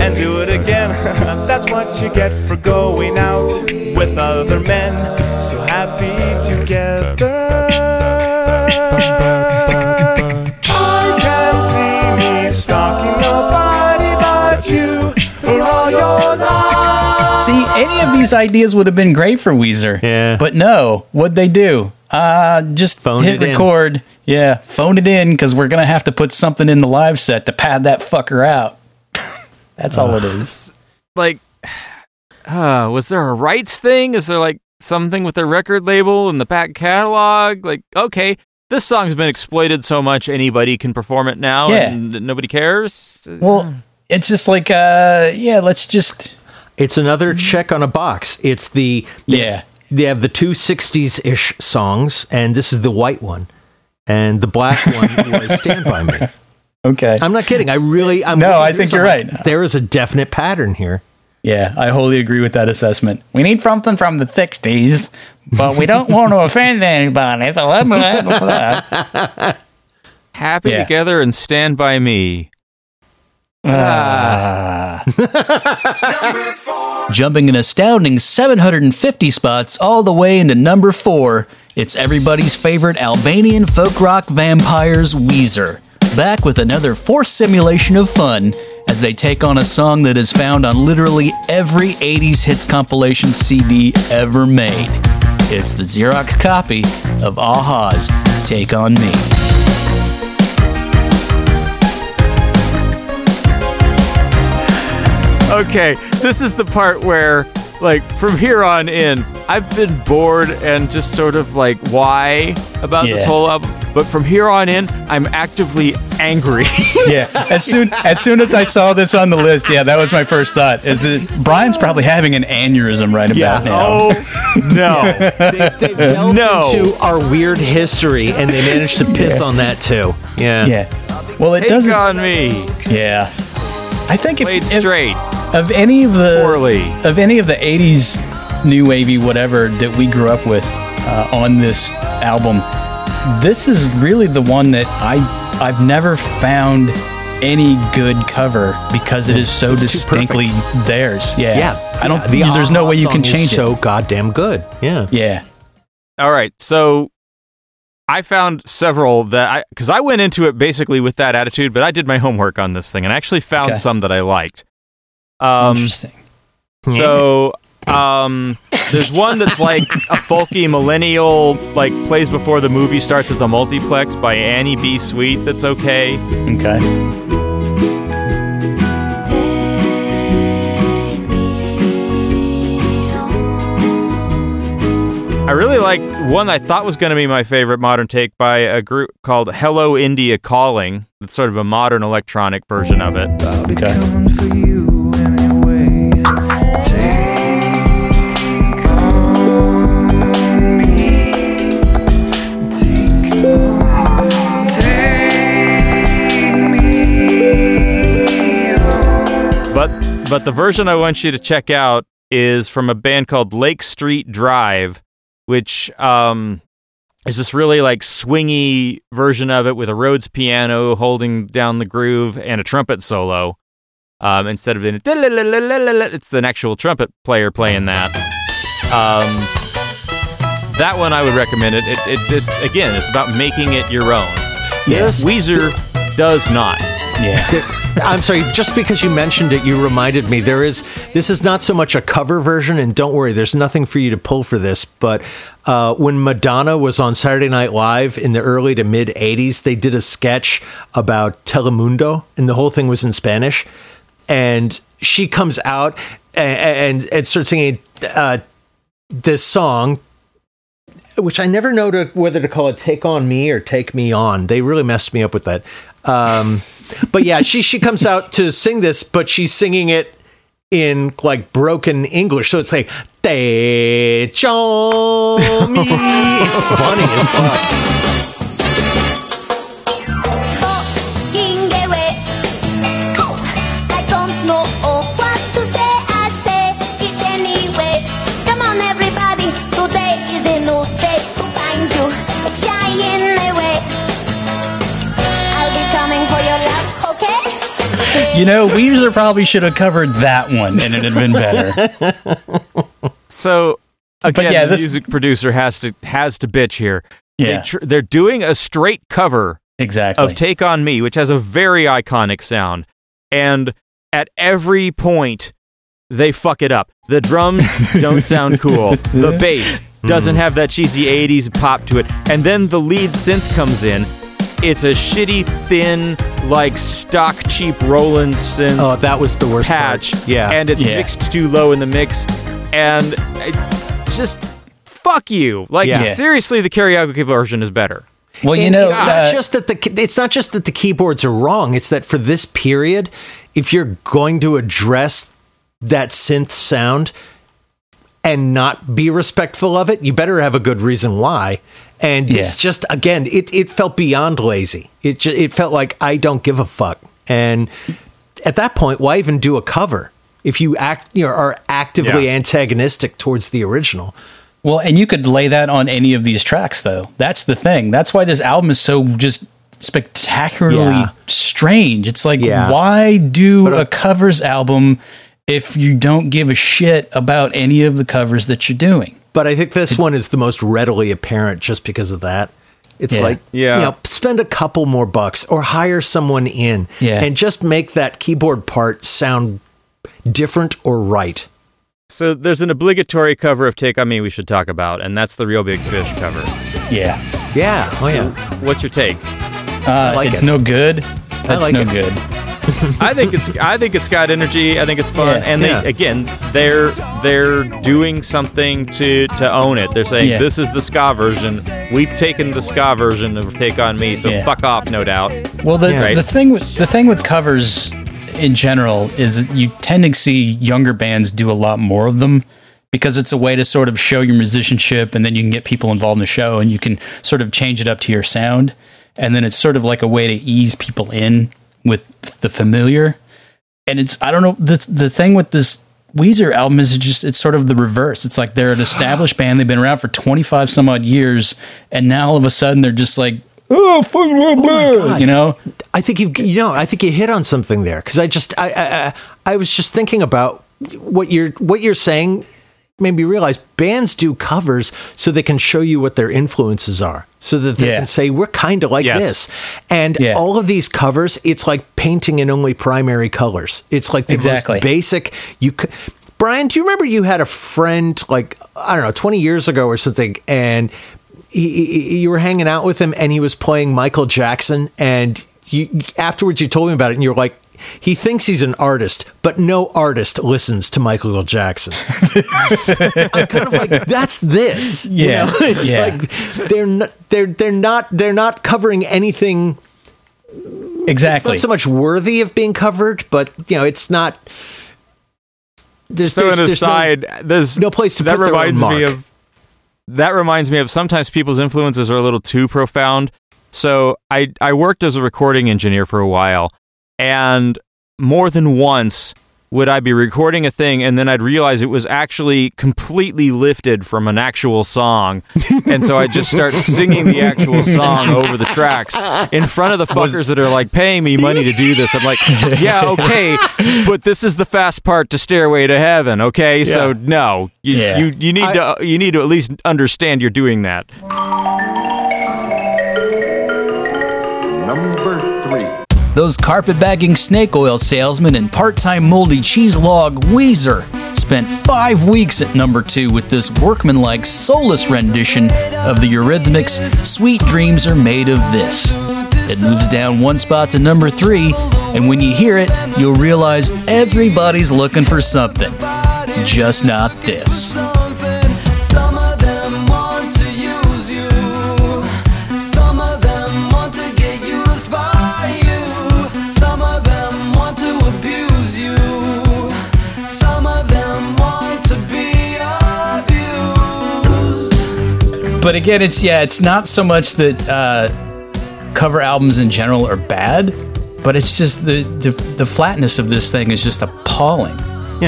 and do it again. (laughs) That's what you get for going out with other men. So happy together. Of these ideas would have been great for Weezer. Yeah. But no, what'd they do? Uh, just Phoned hit it in. record. Yeah, phone it in because we're gonna have to put something in the live set to pad that fucker out. (laughs) That's all it is. like, (sighs) uh, was there a rights thing? Is there like something with the record label and the back catalog? Like, okay, this song's been exploited so much, anybody can perform it now, Yeah. and nobody cares. Well, it's just like, uh, yeah, let's just. It's another check on a box. It's the they, Yeah. They have the two '60s ish songs, and this is the white one, and the black (laughs) one was "Stand by Me." Okay. I'm not kidding. I really. I'm No, I think this, you're I'm like, right. There is a definite pattern here. Yeah, I wholly agree with that assessment. We need something from the 60s, but we don't want to (laughs) offend anybody. So blah, blah, blah. Happy Yeah. together and stand by me. Ah. (laughs) Jumping an astounding 750 spots all the way into number four, it's everybody's favorite Albanian folk rock vampires, Weezer. Back with another forced simulation of fun as they take on a song that is found on literally every 80s hits compilation CD ever made. It's the Xerox copy of A-ha's Take On Me. Okay, this is the part where, like, from here on in, I've been bored and just sort of like, why about this whole album? But from here on in, I'm actively angry. (laughs) yeah. As soon as soon as I saw this on the list, yeah, that was my first thought. Is that Brian's probably having an aneurysm right about now. Oh no! (laughs) They've, they've delved No. into our weird history, and they managed to piss on that too. Yeah. Yeah. Well, it Take doesn't. on me. Yeah. I think if, Played if- straight. Of any of the Poorly. of any of the '80s new wavy whatever that we grew up with uh, on this album, this is really the one that I I've never found any good cover because it is so It's distinctly theirs. Yeah. Yeah. I don't. The there's no way you can song is change So it. goddamn good. Yeah. Yeah. All right, so I found several that I because I went into it basically with that attitude, but I did my homework on this thing and I actually found Okay. some that I liked. Um, Interesting. So, um, there's one that's like a folky millennial, like plays before the movie starts at the multiplex by Annie B. Sweet. That's okay. Okay. I really like one I thought was going to be my favorite modern take by a group called Hello India Calling. It's sort of a modern electronic version of it. Okay. But but the version I want you to check out is from a band called Lake Street Dive, which um, is this really like swingy version of it with a Rhodes piano holding down the groove and a trumpet solo. Um, instead of it's an actual trumpet player playing that. Um, that one I would recommend it. It, it this again, it's about making it your own. Yes. Weezer does not. Yeah. I'm sorry, just because you mentioned it, you reminded me there is this is not so much a cover version, and don't worry, there's nothing for you to pull for this. But uh, when Madonna was on Saturday Night Live in the early to mid 80s, they did a sketch about Telemundo, and the whole thing was in Spanish. And she comes out and, and, and starts singing uh, this song, which I never know to, whether to call it "Take on Me" or "Take Me On." They really messed me up with that. Um, but yeah, she she comes out to sing this, but she's singing it in like broken English, so it's like "Take on Me." It's funny as fuck. You know, Weezer probably should have covered that one and it'd have been better. So again, yeah, the this- music producer has to has to bitch here. Yeah. They tr- they're doing a straight cover Exactly. of "Take on Me," which has a very iconic sound, and at every point they fuck it up. The drums don't sound cool. The bass doesn't hmm. have that cheesy '80s pop to it, and then the lead synth comes in. It's a shitty, thin, like stock cheap Roland synth Oh, that was the worst patch. part. Yeah. and it's Yeah. mixed too low in the mix, and just fuck you. Like Yeah. seriously, the karaoke version is better. well, you And know, it's uh, not just that the it's not just that the keyboards are wrong. It's that for this period, if you're going to address that synth sound and not be respectful of it, you better have a good reason why. And it's just again, it it felt beyond lazy. It ju- it felt like I don't give a fuck. And at that point, why even do a cover if you act you know, are actively Yeah. antagonistic towards the original? Well, and you could lay that on any of these tracks, though. That's the thing. That's why this album is so just spectacularly Yeah. strange. It's like, Yeah. why do uh, a covers album if you don't give a shit about any of the covers that you're doing? But I think this one is the most readily apparent just because of that. It's Yeah. like, Yeah. you know, spend a couple more bucks or hire someone in Yeah. and just make that keyboard part sound different or right. So there's an obligatory cover of "Take on Me" we should talk about, and that's the Reel Big Fish cover. Yeah. Yeah. Oh, yeah. What's your take? Uh, like it's it. no good. That's like no it. good. (laughs) I think it's I think it's got energy. I think it's fun, Yeah. and they Yeah. again they're they're doing something to to own it. They're saying Yeah. this is the ska version. We've taken the ska version of "Take on Me," so fuck off, no doubt. Well, the Right. the thing with the thing with covers in general is you tend to see younger bands do a lot more of them because it's a way to sort of show your musicianship, and then you can get people involved in the show, and you can sort of change it up to your sound, and then it's sort of like a way to ease people in with the familiar. And it's I don't know the the thing with this Weezer album is just it's sort of the reverse. It's like they're an established (gasps) band. They've been around for twenty five some odd years, and now all of a sudden they're just like, oh fuck, blah, oh blah," God. you know. I think you've you know I think you hit on something there because I just I, I I I was just thinking about what you're what you're saying made me realize bands do covers so they can show you what their influences are so that they Yeah. can say we're kind of like Yes. this and Yeah. all of these covers it's like painting in only primary colors it's like the Exactly. most basic you c- Brian do you remember you had a friend like I don't know 20 years ago or something and he, he- you were hanging out with him and he was playing Michael Jackson and you afterwards you told me about it and you're like he thinks he's an artist, but no artist listens to Michael Jackson. (laughs) I'm kind of like that's this. you Yeah, know? (laughs) it's yeah. like they're not they're they're not they're not covering anything. It's Exactly. not so much worthy of being covered, but you know, it's not. There's, So there's, an there's no- there's no place to that put their own reminds me of that reminds me of sometimes people's influences are a little too profound. So I I worked as a recording engineer for a while, and more than once would I be recording a thing and then I'd realize it was actually completely lifted from an actual song. and so I'd just start (laughs) singing the actual song (laughs) over the tracks in front of the fuckers that are like paying me money to do this. I'm like, yeah, (laughs) okay, but this is the fast part to Stairway to Heaven, okay? So no, you, Yeah. you, you need to you need to at least understand you're doing that. Those carpetbagging snake oil salesmen and part time moldy cheese log Weezer spent five weeks at number two with this workmanlike, soulless rendition of the Eurythmics' Sweet Dreams Are Made of This. It moves down one spot to number three, and when you hear it, you'll realize everybody's looking for something. Just not this. But again, it's yeah, it's not so much that uh, cover albums in general are bad, but it's just the, the the flatness of this thing is just appalling.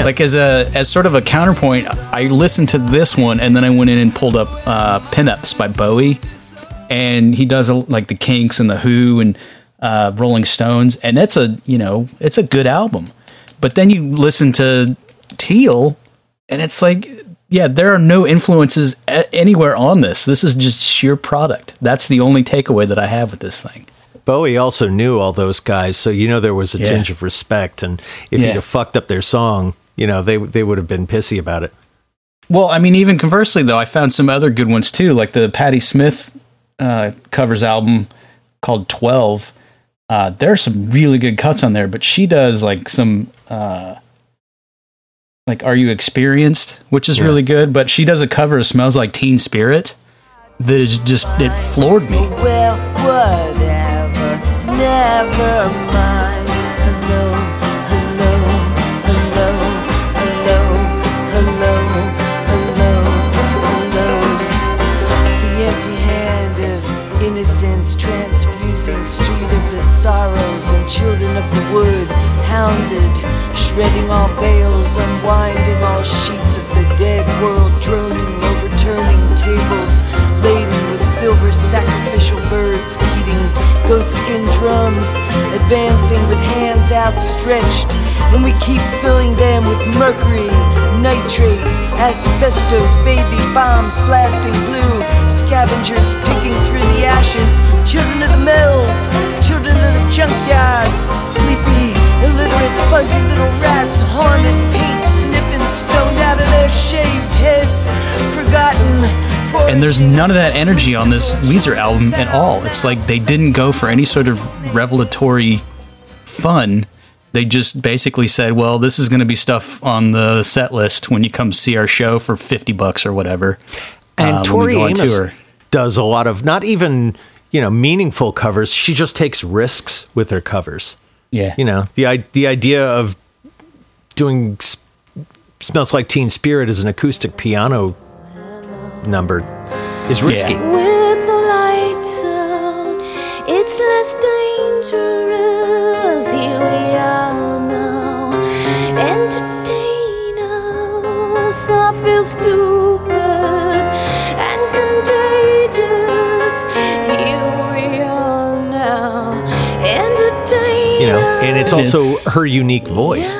Like as a as sort of a counterpoint, I listened to this one and then I went in and pulled up uh, pinups by Bowie, and he does a, like the Kinks and the Who and uh, Rolling Stones, and that's a you know it's a good album. But then you listen to Teal, and it's like yeah, there are no influences anywhere on this. This is just sheer product. That's the only takeaway that I have with this thing. Bowie also knew all those guys, so you know there was a Yeah. tinge of respect. And if Yeah. he'd have fucked up their song, you know they they would have been pissy about it. Well, I mean, even conversely, though, I found some other good ones too, like the Patti Smith uh, covers album called Twelve. Uh, there are some really good cuts on there, but she does like some uh, like "Are You Experienced," which is Yeah. really good. But she does a cover of "Smells Like Teen Spirit" that is just it floored me. Well, whatever, never mind. Hello, hello, hello, hello, hello, hello, hello. The empty hand of innocence transfusing street of the sorrows and children of the wood, hounded, shredding all veils, unwinding all sheets of the dead world, droning, overturning tables laden with silver sacrificial birds beating goatskin drums, advancing with hands outstretched, and we keep filling them with mercury, nitrate, asbestos, baby bombs blasting blue, scavengers picking through the ashes, children of the mills, children of the junkyards, sleepy, illiterate, fuzzy little rats, haunted, paint sniffing, stoned out of their shaved heads, forgotten. For And there's none of that energy on this Weezer album at all. It's like they didn't go for any sort of revelatory fun. They just basically said, "Well, this is going to be stuff on the set list when you come see our show for fifty bucks or whatever." And uh, Tori Amos tour. does a lot of not even you know meaningful covers. She just takes risks with her covers. Yeah, you know the the idea of doing s- "Smells Like Teen Spirit" as an acoustic piano number is risky. With the lights out, it's less dangerous. Here we are now. Entertain us. I feel stupid and it's It is. also her unique voice.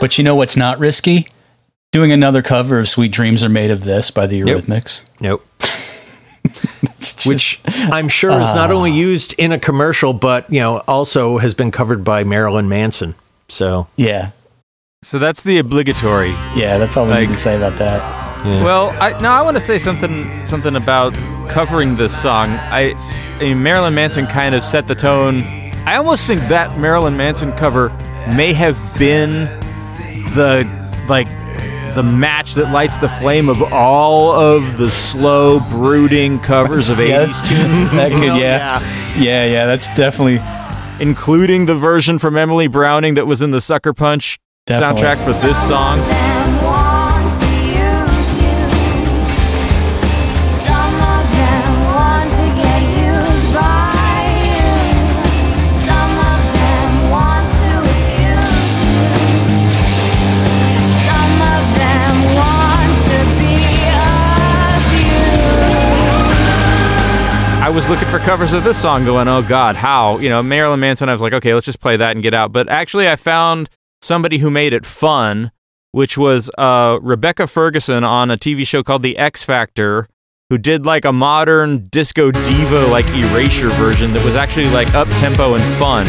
But you know what's not risky? Doing another cover of "Sweet Dreams Are Made of This" by the Eurythmics. Nope. (laughs) Which I'm sure is not Ah. only used in a commercial, but you know also has been covered by Marilyn Manson. So yeah, So that's the obligatory. Yeah, that's all we need to say about that. Well, I, now I want to say something something about covering this song. I, I mean, Marilyn Manson kind of set the tone. I almost think that Marilyn Manson cover may have been the like the match that lights the flame of all of the slow, brooding covers of (laughs) Yeah, 80s tunes. (laughs) that could- yeah. yeah, yeah, that's definitely including the version from Emily Browning that was in the Sucker Punch Definitely. soundtrack for this song. Was looking for covers of this song, going, "Oh God, how?" You know, Marilyn Manson. I was like, "Okay, let's just play that and get out." But actually, I found somebody who made it fun, which was uh, Rebecca Ferguson on a TV show called The X Factor, who did like a modern disco diva like erasure version that was actually like up tempo and fun.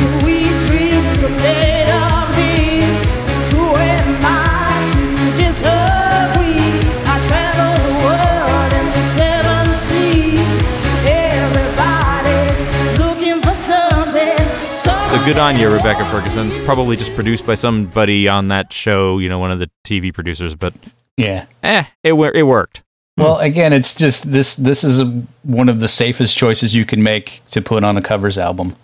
Good on you, Rebecca Ferguson. It's probably just produced by somebody on that show, you know, one of the TV producers, but Yeah. eh, it it worked. Well, again, it's just this. This is a, one of the safest choices you can make to put on a covers album,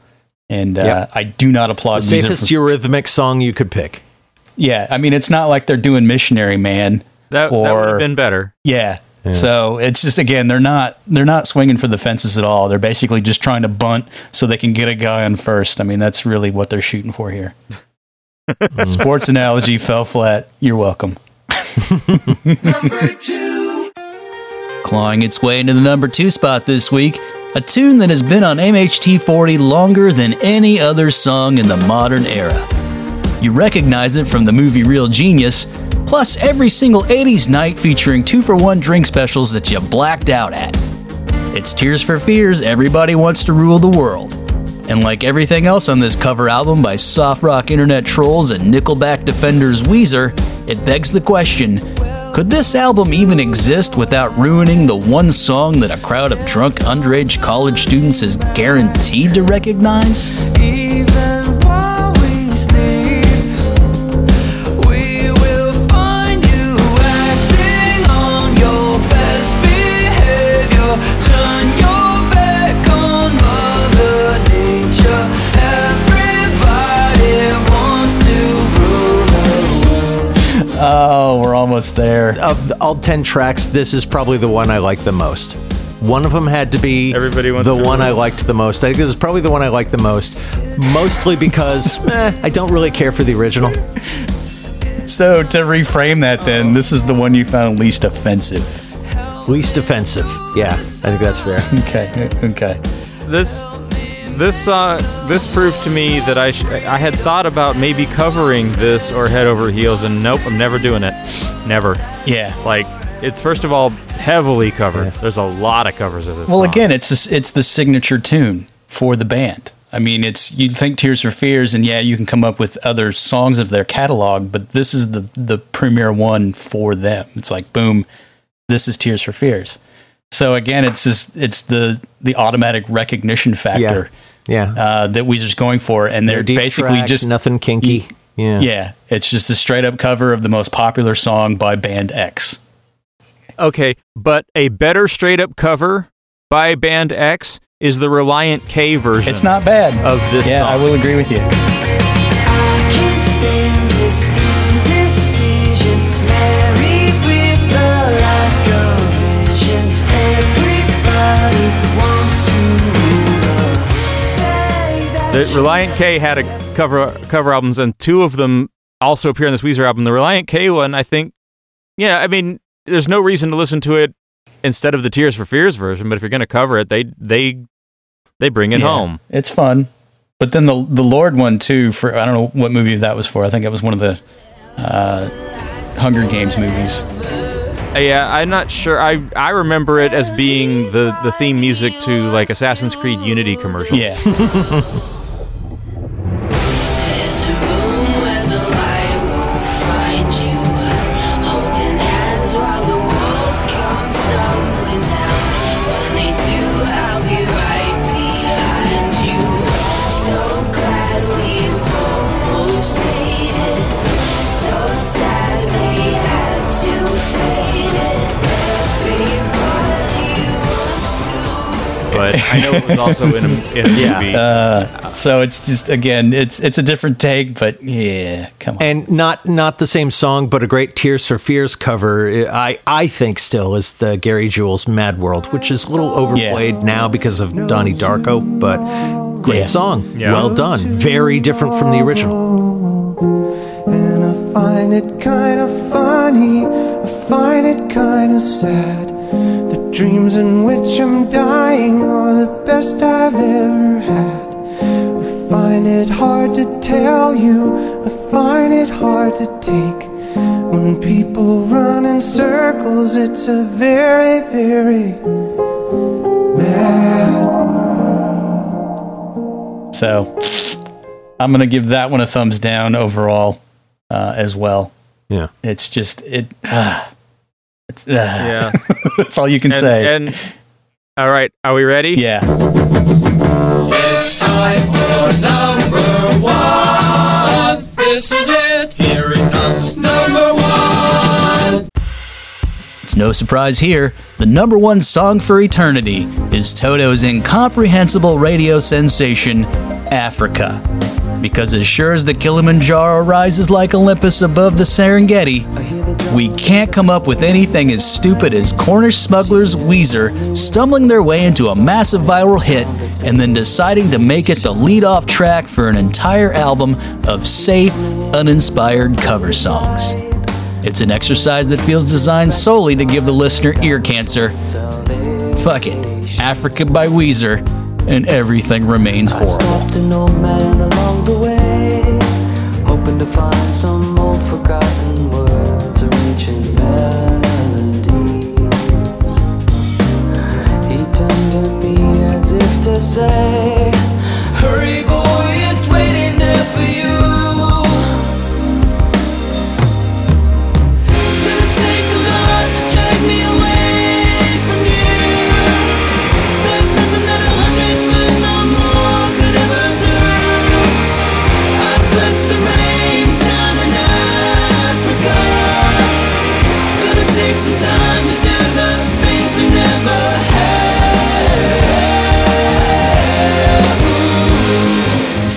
and uh, Yep. I do not applaud. The music safest for- eurythmic song you could pick. yeah, I mean, it's not like they're doing "Missionary Man." That, that would have been better. yeah. So it's just again, they're not they're not swinging for the fences at all. They're basically just trying to bunt so they can get a guy on first. I mean, that's really what they're shooting for here. (laughs) Mm. Sports analogy fell flat. You're welcome. number two. Clawing its way into the number two spot this week, a tune that has been on MHT40 longer than any other song in the modern era. You recognize it from the movie Real Genius, plus every single 80s night featuring two for one drink specials that you blacked out at. It's Tears for Fears Everybody Wants to Rule the World. And like everything else on this cover album by soft rock internet trolls and Nickelback defenders Weezer, it begs the question could this album even exist without ruining the one song that a crowd of drunk underage college students is guaranteed to recognize? Oh, we're almost there. Of all 10 tracks, this is probably the one I like the most. One of them had to be Everybody wants the to one rule. I liked the most. I think this is probably the one I liked the most, mostly because eh, (laughs) I don't really care for the original. So to reframe that, then this is the one you found least offensive. Least offensive. Yeah, I think that's fair. (laughs) Okay, okay. This this uh this proved to me that I sh- I had thought about maybe covering this or Head Over Heels, and nope, I'm never doing it. Never. Yeah. Like it's first of all heavily covered. There's a lot of covers of this. Well, song. again, it's this, it's the signature tune for the band. I mean, it's you think Tears for Fears, and yeah, you can come up with other songs of their catalog, but this is the the premier one for them. It's like boom, this is Tears for Fears. So again, it's just it's the the automatic recognition factor Yeah. Uh, that Weezer's going for, and they're No deep basically tracks, just nothing kinky. Yeah. yeah, it's just a straight up cover of the most popular song by band X. okay, but a better straight up cover by Band X is the Relient K version. It's not bad of this Yeah, song. I will agree with you. The Relient K had a cover cover albums, and two of them also appear on this Weezer album. The Relient K one, I think, yeah, I mean, there's no reason to listen to it instead of the Tears for Fears version. But if you're going to cover it, they they they bring it Yeah, home. It's fun. But then the the Lorde one too for I don't know what movie that was for. I think it was one of the uh, Hunger Games movies. Uh, Yeah, I'm not sure. I I remember it as being the the theme music to like Assassin's Creed Unity commercial. Yeah. (laughs) but I know it was also in a, in a (laughs) movie. Uh, so it's just again, it's it's a different take, but yeah, come on. And not not the same song, but a great Tears for Fears cover. I I think still is the Gary Jules Mad World, which is a little overplayed now because of Donnie Darko, but great Yeah. song. Yeah. Well done. Very different from the original. And I find it kind of funny, I find it kind of sad. The dreams in which I'm dying are the best I've ever had. I find it hard to tell you, I find it hard to take. When people run in circles, it's a very, very mad So I'm gonna give that one a thumbs down overall uh, as well. Yeah, it's just it. Uh, it's uh, Yeah. (laughs) that's all you can And- say. And all right, are we ready? Yeah. It's time for number one. This is it. Here it comes, number one. It's no surprise here. The number one song for eternity is Toto's incomprehensible radio sensation, Africa. Because as sure as the Kilimanjaro rises like Olympus above the Serengeti, we can't come up with anything as stupid as Cornish smugglers Weezer stumbling their way into a massive viral hit and then deciding to make it the lead off track for an entire album of safe, uninspired cover songs. It's an exercise that feels designed solely to give the listener ear cancer. Fuck it. Africa by Weezer, and everything remains horrible. Say,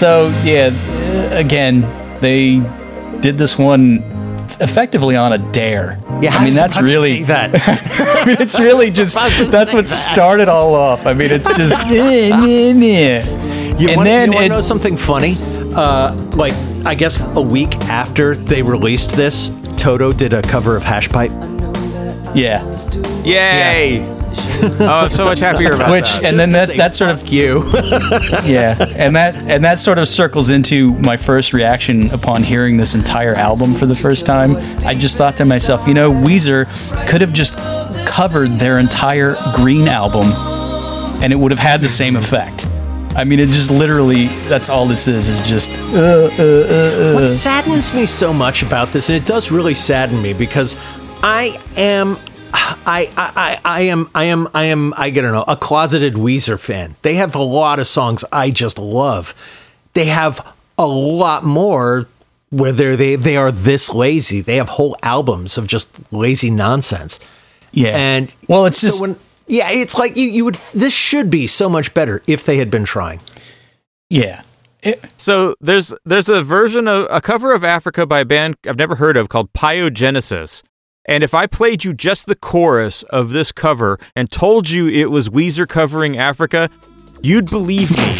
So, yeah, uh, again, they did this one effectively on a dare. Yeah, I I mean was that's really that. (laughs) I mean it's really (laughs) just that's what started all off. I mean it's just eh, meh, meh. You and wanna, then you wanna know something funny? Uh, like, I guess a week after they released this, Toto did a cover of Hash Pipe. yeah, Yay! (laughs) oh, I'm so much happier about which that. and then that that sort of you. (laughs) yeah, and that and that sort of circles into my first reaction upon hearing this entire album for the first time. I just thought to myself, you know, Weezer could have just covered their entire Green album, and it would have had the same effect. I mean, it just literally that's all this is is just uh, uh, uh, What uh. saddens me so much about this, and it does really sadden me because I am. I, I, I I am I am I am I don't know a closeted Weezer fan. They have a lot of songs I just love. They have a lot more where they're, they they are this lazy. They have whole albums of just lazy nonsense. Yeah. and well, it's so just when, yeah, it's like you you would this should be so much better if they had been trying. yeah. So there's there's a version of a cover of Africa by a band I've never heard of called Pyogenesis. And if I played you just the chorus of this cover and told you it was Weezer covering Africa, you'd believe me.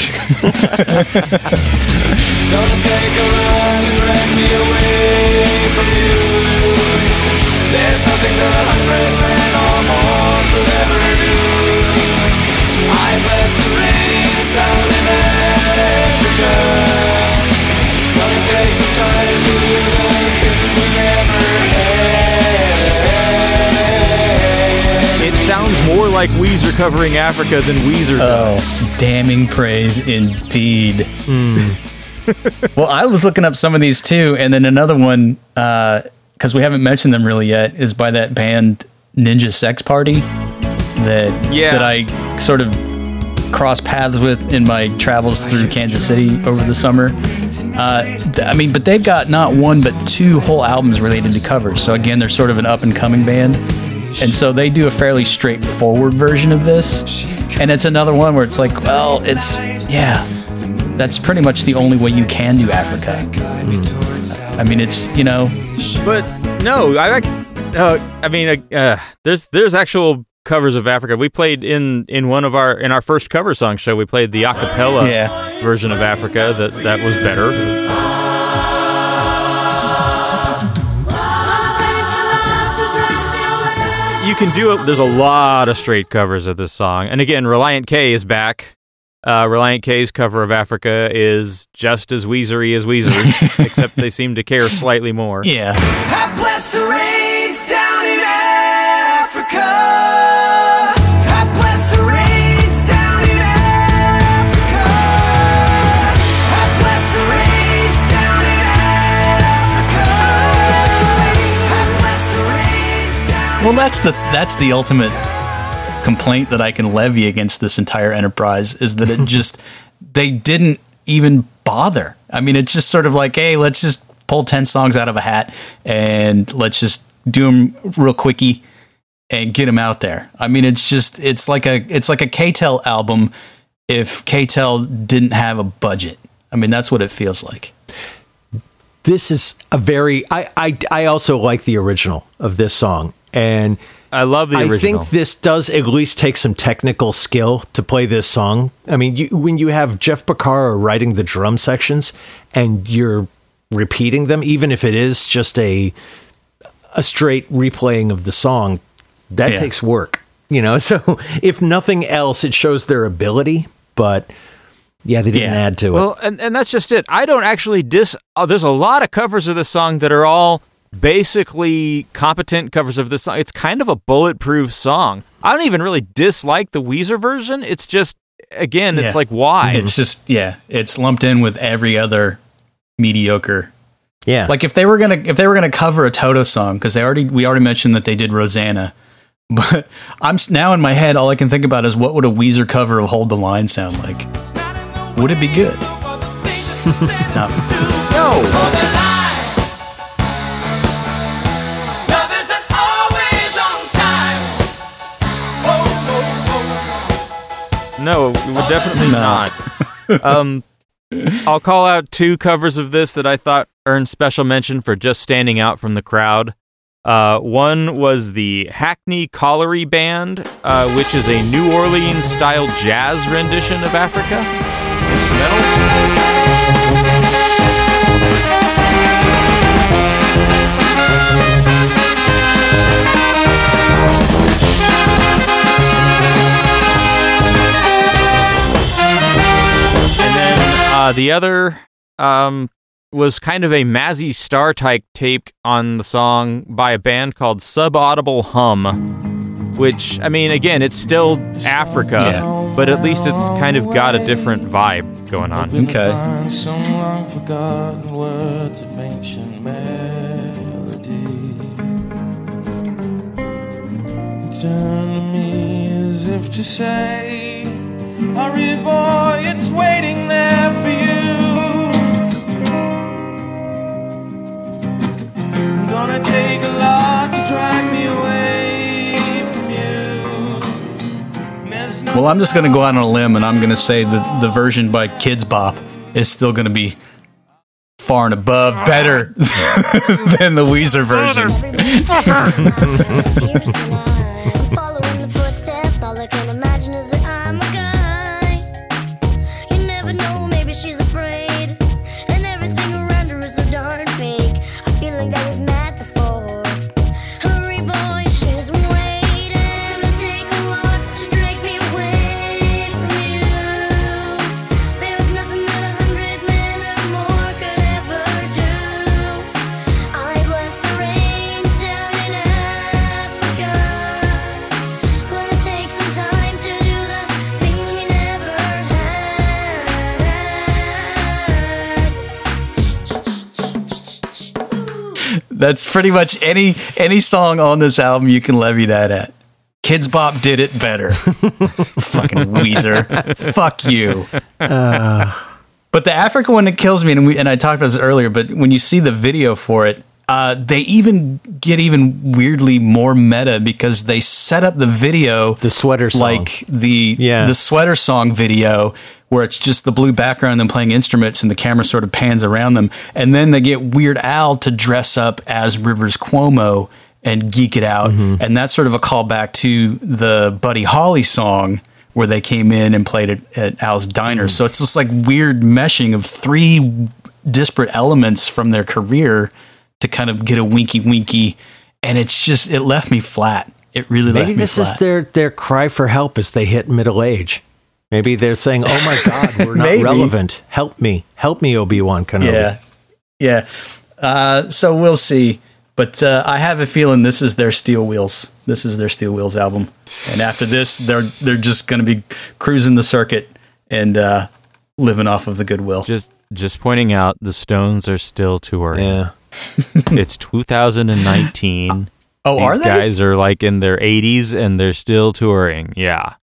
(laughs) It's gonna take a lot to drag me away from you. There's nothing that a hundred men or more could ever do. I bless the rains down in Africa. It's gonna take some time to do sounds more like Weezer covering Africa than Weezer does. Oh, damning praise indeed. well, I was looking up some of these too, and then another one because we haven't mentioned them really yet is by that band Ninja Sex Party that Yeah. that I sort of crossed paths with in my travels through Kansas City over the summer. Uh, th- I mean, but they've got not one but two whole albums related to covers. So again, they're sort of an up and coming band. And so they do a fairly straightforward version of this. And it's another one where it's like, well, it's, yeah, that's pretty much the only way you can do Africa. I mean, it's, you know, But no, I. Uh, I mean, uh, uh, there's there's actual covers of Africa. We played in in one of our in our first cover song show. We played the acapella Yeah. version of Africa. That that was better. Can do it. There's a lot of straight covers of this song, and again, Relient K is back Uh, Relient K's cover of Africa is just as Weezery as Weezer, (laughs) except they seem to care slightly more. Yeah. Well, that's the that's the ultimate complaint that I can levy against this entire enterprise is that it (laughs) just they didn't even bother. I mean, it's just sort of like, hey, let's just pull ten songs out of a hat and let's just do them real quickie and get them out there. I mean, it's just it's like a it's like a K-tel album if K-tel didn't have a budget. I mean, that's what it feels like. this is a very I, I I also like the original of this song and I love the I think this does at least take some technical skill to play this song. I mean, you, when you have Jeff Porcaro writing the drum sections and you're repeating them, even if it is just a a straight replaying of the song, that Yeah. takes work. You know, (laughs) so if nothing else, it shows their ability. But yeah, they didn't add to it. Well, and, and that's just it. I don't actually dis. Oh, there's a lot of covers of this song that are all basically competent covers of this song. It's kind of a bulletproof song. I don't even really dislike the Weezer version. It's just, again, it's Yeah. like, why? It's just yeah, it's lumped in with every other mediocre. Yeah. Like if they were gonna if they were gonna cover a Toto song because they already we already mentioned that they did Rosanna, (laughs) but I'm now in my head all I can think about is what would a Weezer cover of Hold the Line sound like? Would it be good? (laughs) no. No, we would definitely not. um, I'll call out two covers of this that I thought earned special mention for just standing out from the crowd. Uh, one was the Hackney Colliery Band, uh, which is a New Orleans style jazz rendition of Africa. Instrumental. Uh, the other um, was kind of a Mazzy Star type take on the song by a band called Subaudible Hum, which, I mean, again, it's still Africa, but at least it's kind of got a different vibe going on. Okay. some long forgotten words of ancient melody. Turn to me as if to say, Hurry, boy, it's waiting there for you. Gonna take a lot to drag me away from you. There's no Well, I'm just gonna go out on a limb and I'm gonna say that the version by Kidz Bop is still gonna be far and above better (laughs) than the Weezer version. (laughs) (laughs) That's pretty much any any song on this album you can levy that at. Kidz Bop did it better. (laughs) Fucking Weezer. Fuck you. Uh. but the Africa one that kills me, and we and I talked about this earlier, but when you see the video for it, uh, they even get even weirdly more meta because they set up the video the sweater song. like the Yeah. the sweater song video where it's just the blue background and them playing instruments and the camera sort of pans around them and then they get Weird Al to dress up as Rivers Cuomo and geek it out Mm-hmm. and that's sort of a callback to the Buddy Holly song where they came in and played it at Al's Diner Mm. so it's just like weird meshing of three disparate elements from their career to kind of get a winky winky and it's just it left me flat it really left me flat. Maybe this flat. is their their cry for help as they hit middle age. Maybe they're saying, "Oh my God, (laughs) we're not relevant. Help me, help me, Obi Wan Kenobi." Yeah, yeah. Uh, so we'll see. But uh, I have a feeling this is their Steel Wheels. This is their Steel Wheels album, and after this, they're they're just going to be cruising the circuit and uh, living off of the goodwill. Just just pointing out the Stones are still touring. Yeah. (laughs) it's 2019. Oh, These are they? guys are like in their 80s and they're still touring. Yeah.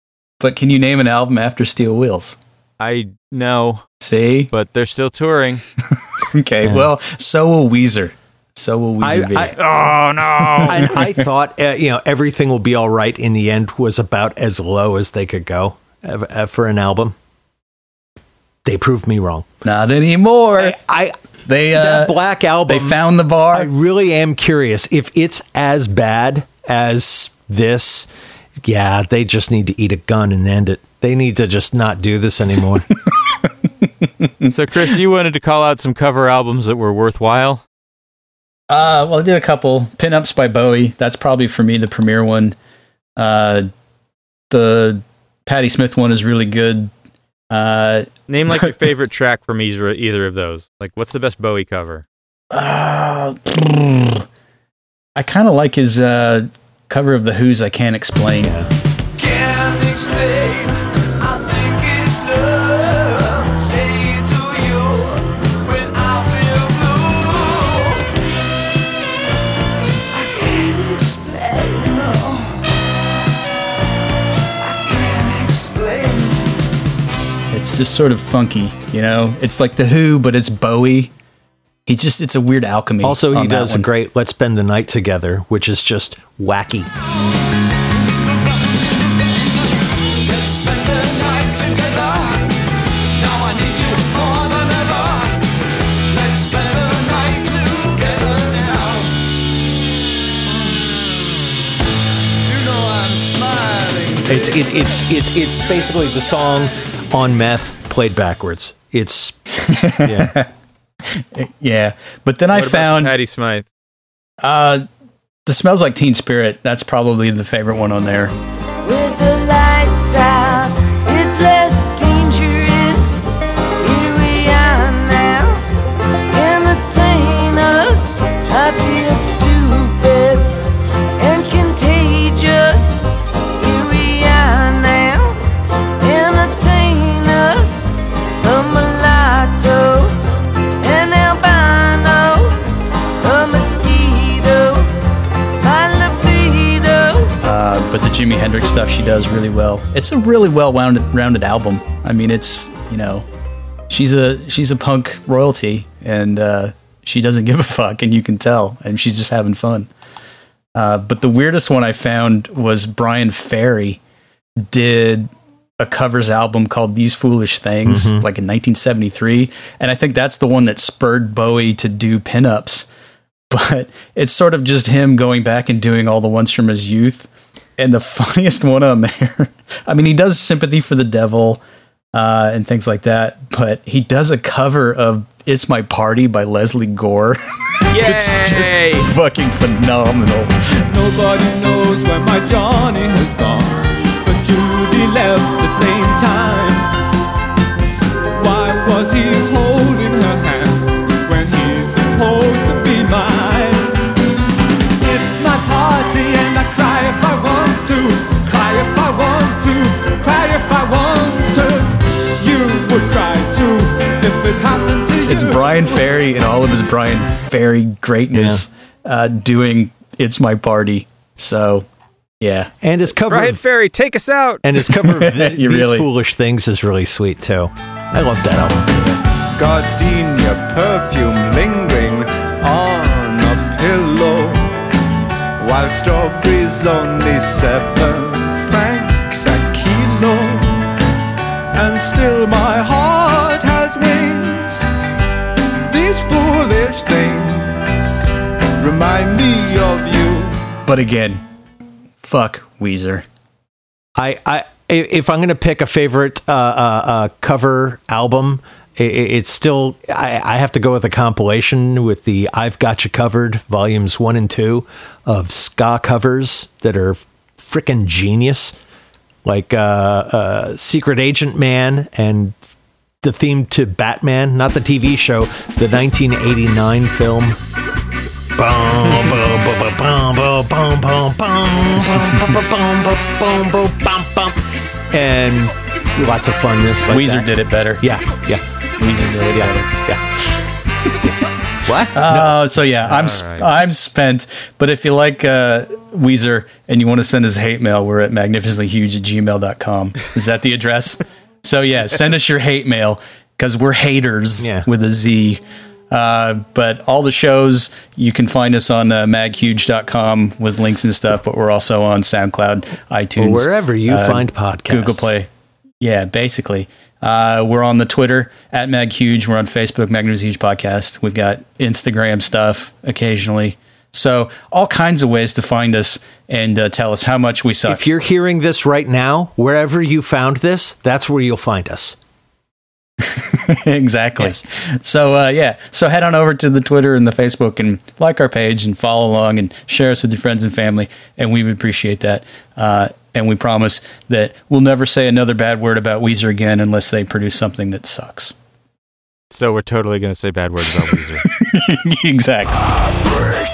But can you name an album after Steel Wheels? I know. See? But they're still touring. (laughs) Okay, Yeah. well, so will Weezer. So will I, Weezer be. I, oh no! (laughs) I, I thought uh, you know everything will be all right in the end was about as low as they could go uh, uh, for an album. They proved me wrong. Not anymore. I they uh, that black album. they found the bar. I really am curious if it's as bad as this. Yeah, they just need to eat a gun and end it. They need to just not do this anymore. (laughs) so, Chris, you wanted to call out some cover albums that were worthwhile. Uh, well, I did a couple pinups by Bowie. That's probably for me the premier one. Uh, the Patti Smith one is really good. Uh, Name like your (laughs) favorite track from either either of those. Like, what's the best Bowie cover? uh, I kind of like his uh, cover of the Who's "I Can't Explain." Can't explain. Just sort of funky, you know. It's like the Who, but it's Bowie. He just it's a weird alchemy. also, he does a great "Let's Spend the Night Together," which is just wacky. Let's spend the night together. Now I need you more than ever. Let's spend the night together now. You know I'm smiling. It's it, it's it's it's basically the song on meth played backwards. It's (laughs) yeah. Yeah, but then I What about found Patti Smith. uh, the smells like Teen Spirit. That's probably the favorite one on there. Hendrix stuff she does really well. It's a really well rounded rounded album. I mean, it's you know, she's a she's a punk royalty, and uh, she doesn't (laughs) give a fuck, and you can tell, and she's just having fun. Uh, but the weirdest one I found was Bryan Ferry did a covers album called These Foolish Things, Mhm. like in 1973, and I think that's the one that spurred Bowie to do pinups. (laughs) But it's sort of just him going back and doing all the ones from his youth. And the (laughs) funniest one on there, I mean, he does Sympathy for the Devil uh, and things like that, but he does a cover of It's My Party by Lesley Gore. (laughs) it's just fucking phenomenal. Nobody knows where my Johnny has gone, but Judy left the same time. Why was he holding It's Bryan Ferry and all of his Bryan Ferry greatness uh, doing It's My Party. So, yeah. And his cover Brian of, Ferry, take us out. and his cover of (laughs) the, these really- foolish things is really sweet too. I love that album. Gardenia perfume lingering on a pillow While strawberries only seven francs a kilo And still my remind me of you But again, fuck Weezer. I, I if I'm to pick a favorite uh, uh, uh, cover album, i i- it's still I, I have to go with a compilation with the "I've Got You Covered" volumes one and two of ska covers that are freaking genius. like uh, uh, Secret Agent Man and the theme to Batman, not the TV show, the 1989 film. And lots of funness. Like Weezer that. did it better. Yeah, yeah. Weezer did it Yeah, better. yeah. What? Oh, so yeah, I'm sp- I'm spent. But if you like uh, Weezer and you want to send us hate mail, we're at magnificentlyhuge at gmail.com. Is that the address? so yeah, send us your hate mail because we're haters Yeah. with a Z. Uh, but all the shows you can find us on uh, maghuge.com with links and stuff. But we're also on SoundCloud, iTunes, Or wherever you uh, find podcasts. Google Play. Yeah, basically. Uh, we're on the Twitter at MagHuge. We're on Facebook, Magnus Huge Podcast. We've got Instagram stuff occasionally. So all kinds of ways to find us and uh, tell us how much we suck. If you're hearing this right now, wherever you found this, that's where you'll find us. (laughs) exactly. So uh, yeah, so head on over to the Twitter and the Facebook and like our page and follow along and share us with your friends and family, and we would appreciate that. Uh, and we promise that we'll never say another bad word about Weezer again unless they produce something that sucks. So we're totally going to say bad words about Weezer. (laughs) exactly.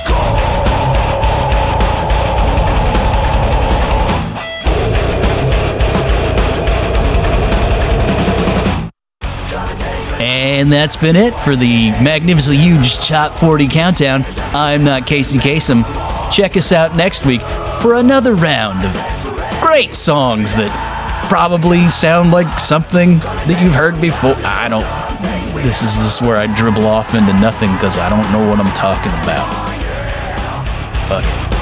And that's been it for the magnificently huge Top 40 countdown. I'm not Casey Kasem. Check us out next week for another round of great songs that probably sound like something that you've heard before. I don't. This is this is where I dribble off into nothing because I don't know what I'm talking about. Fuck it.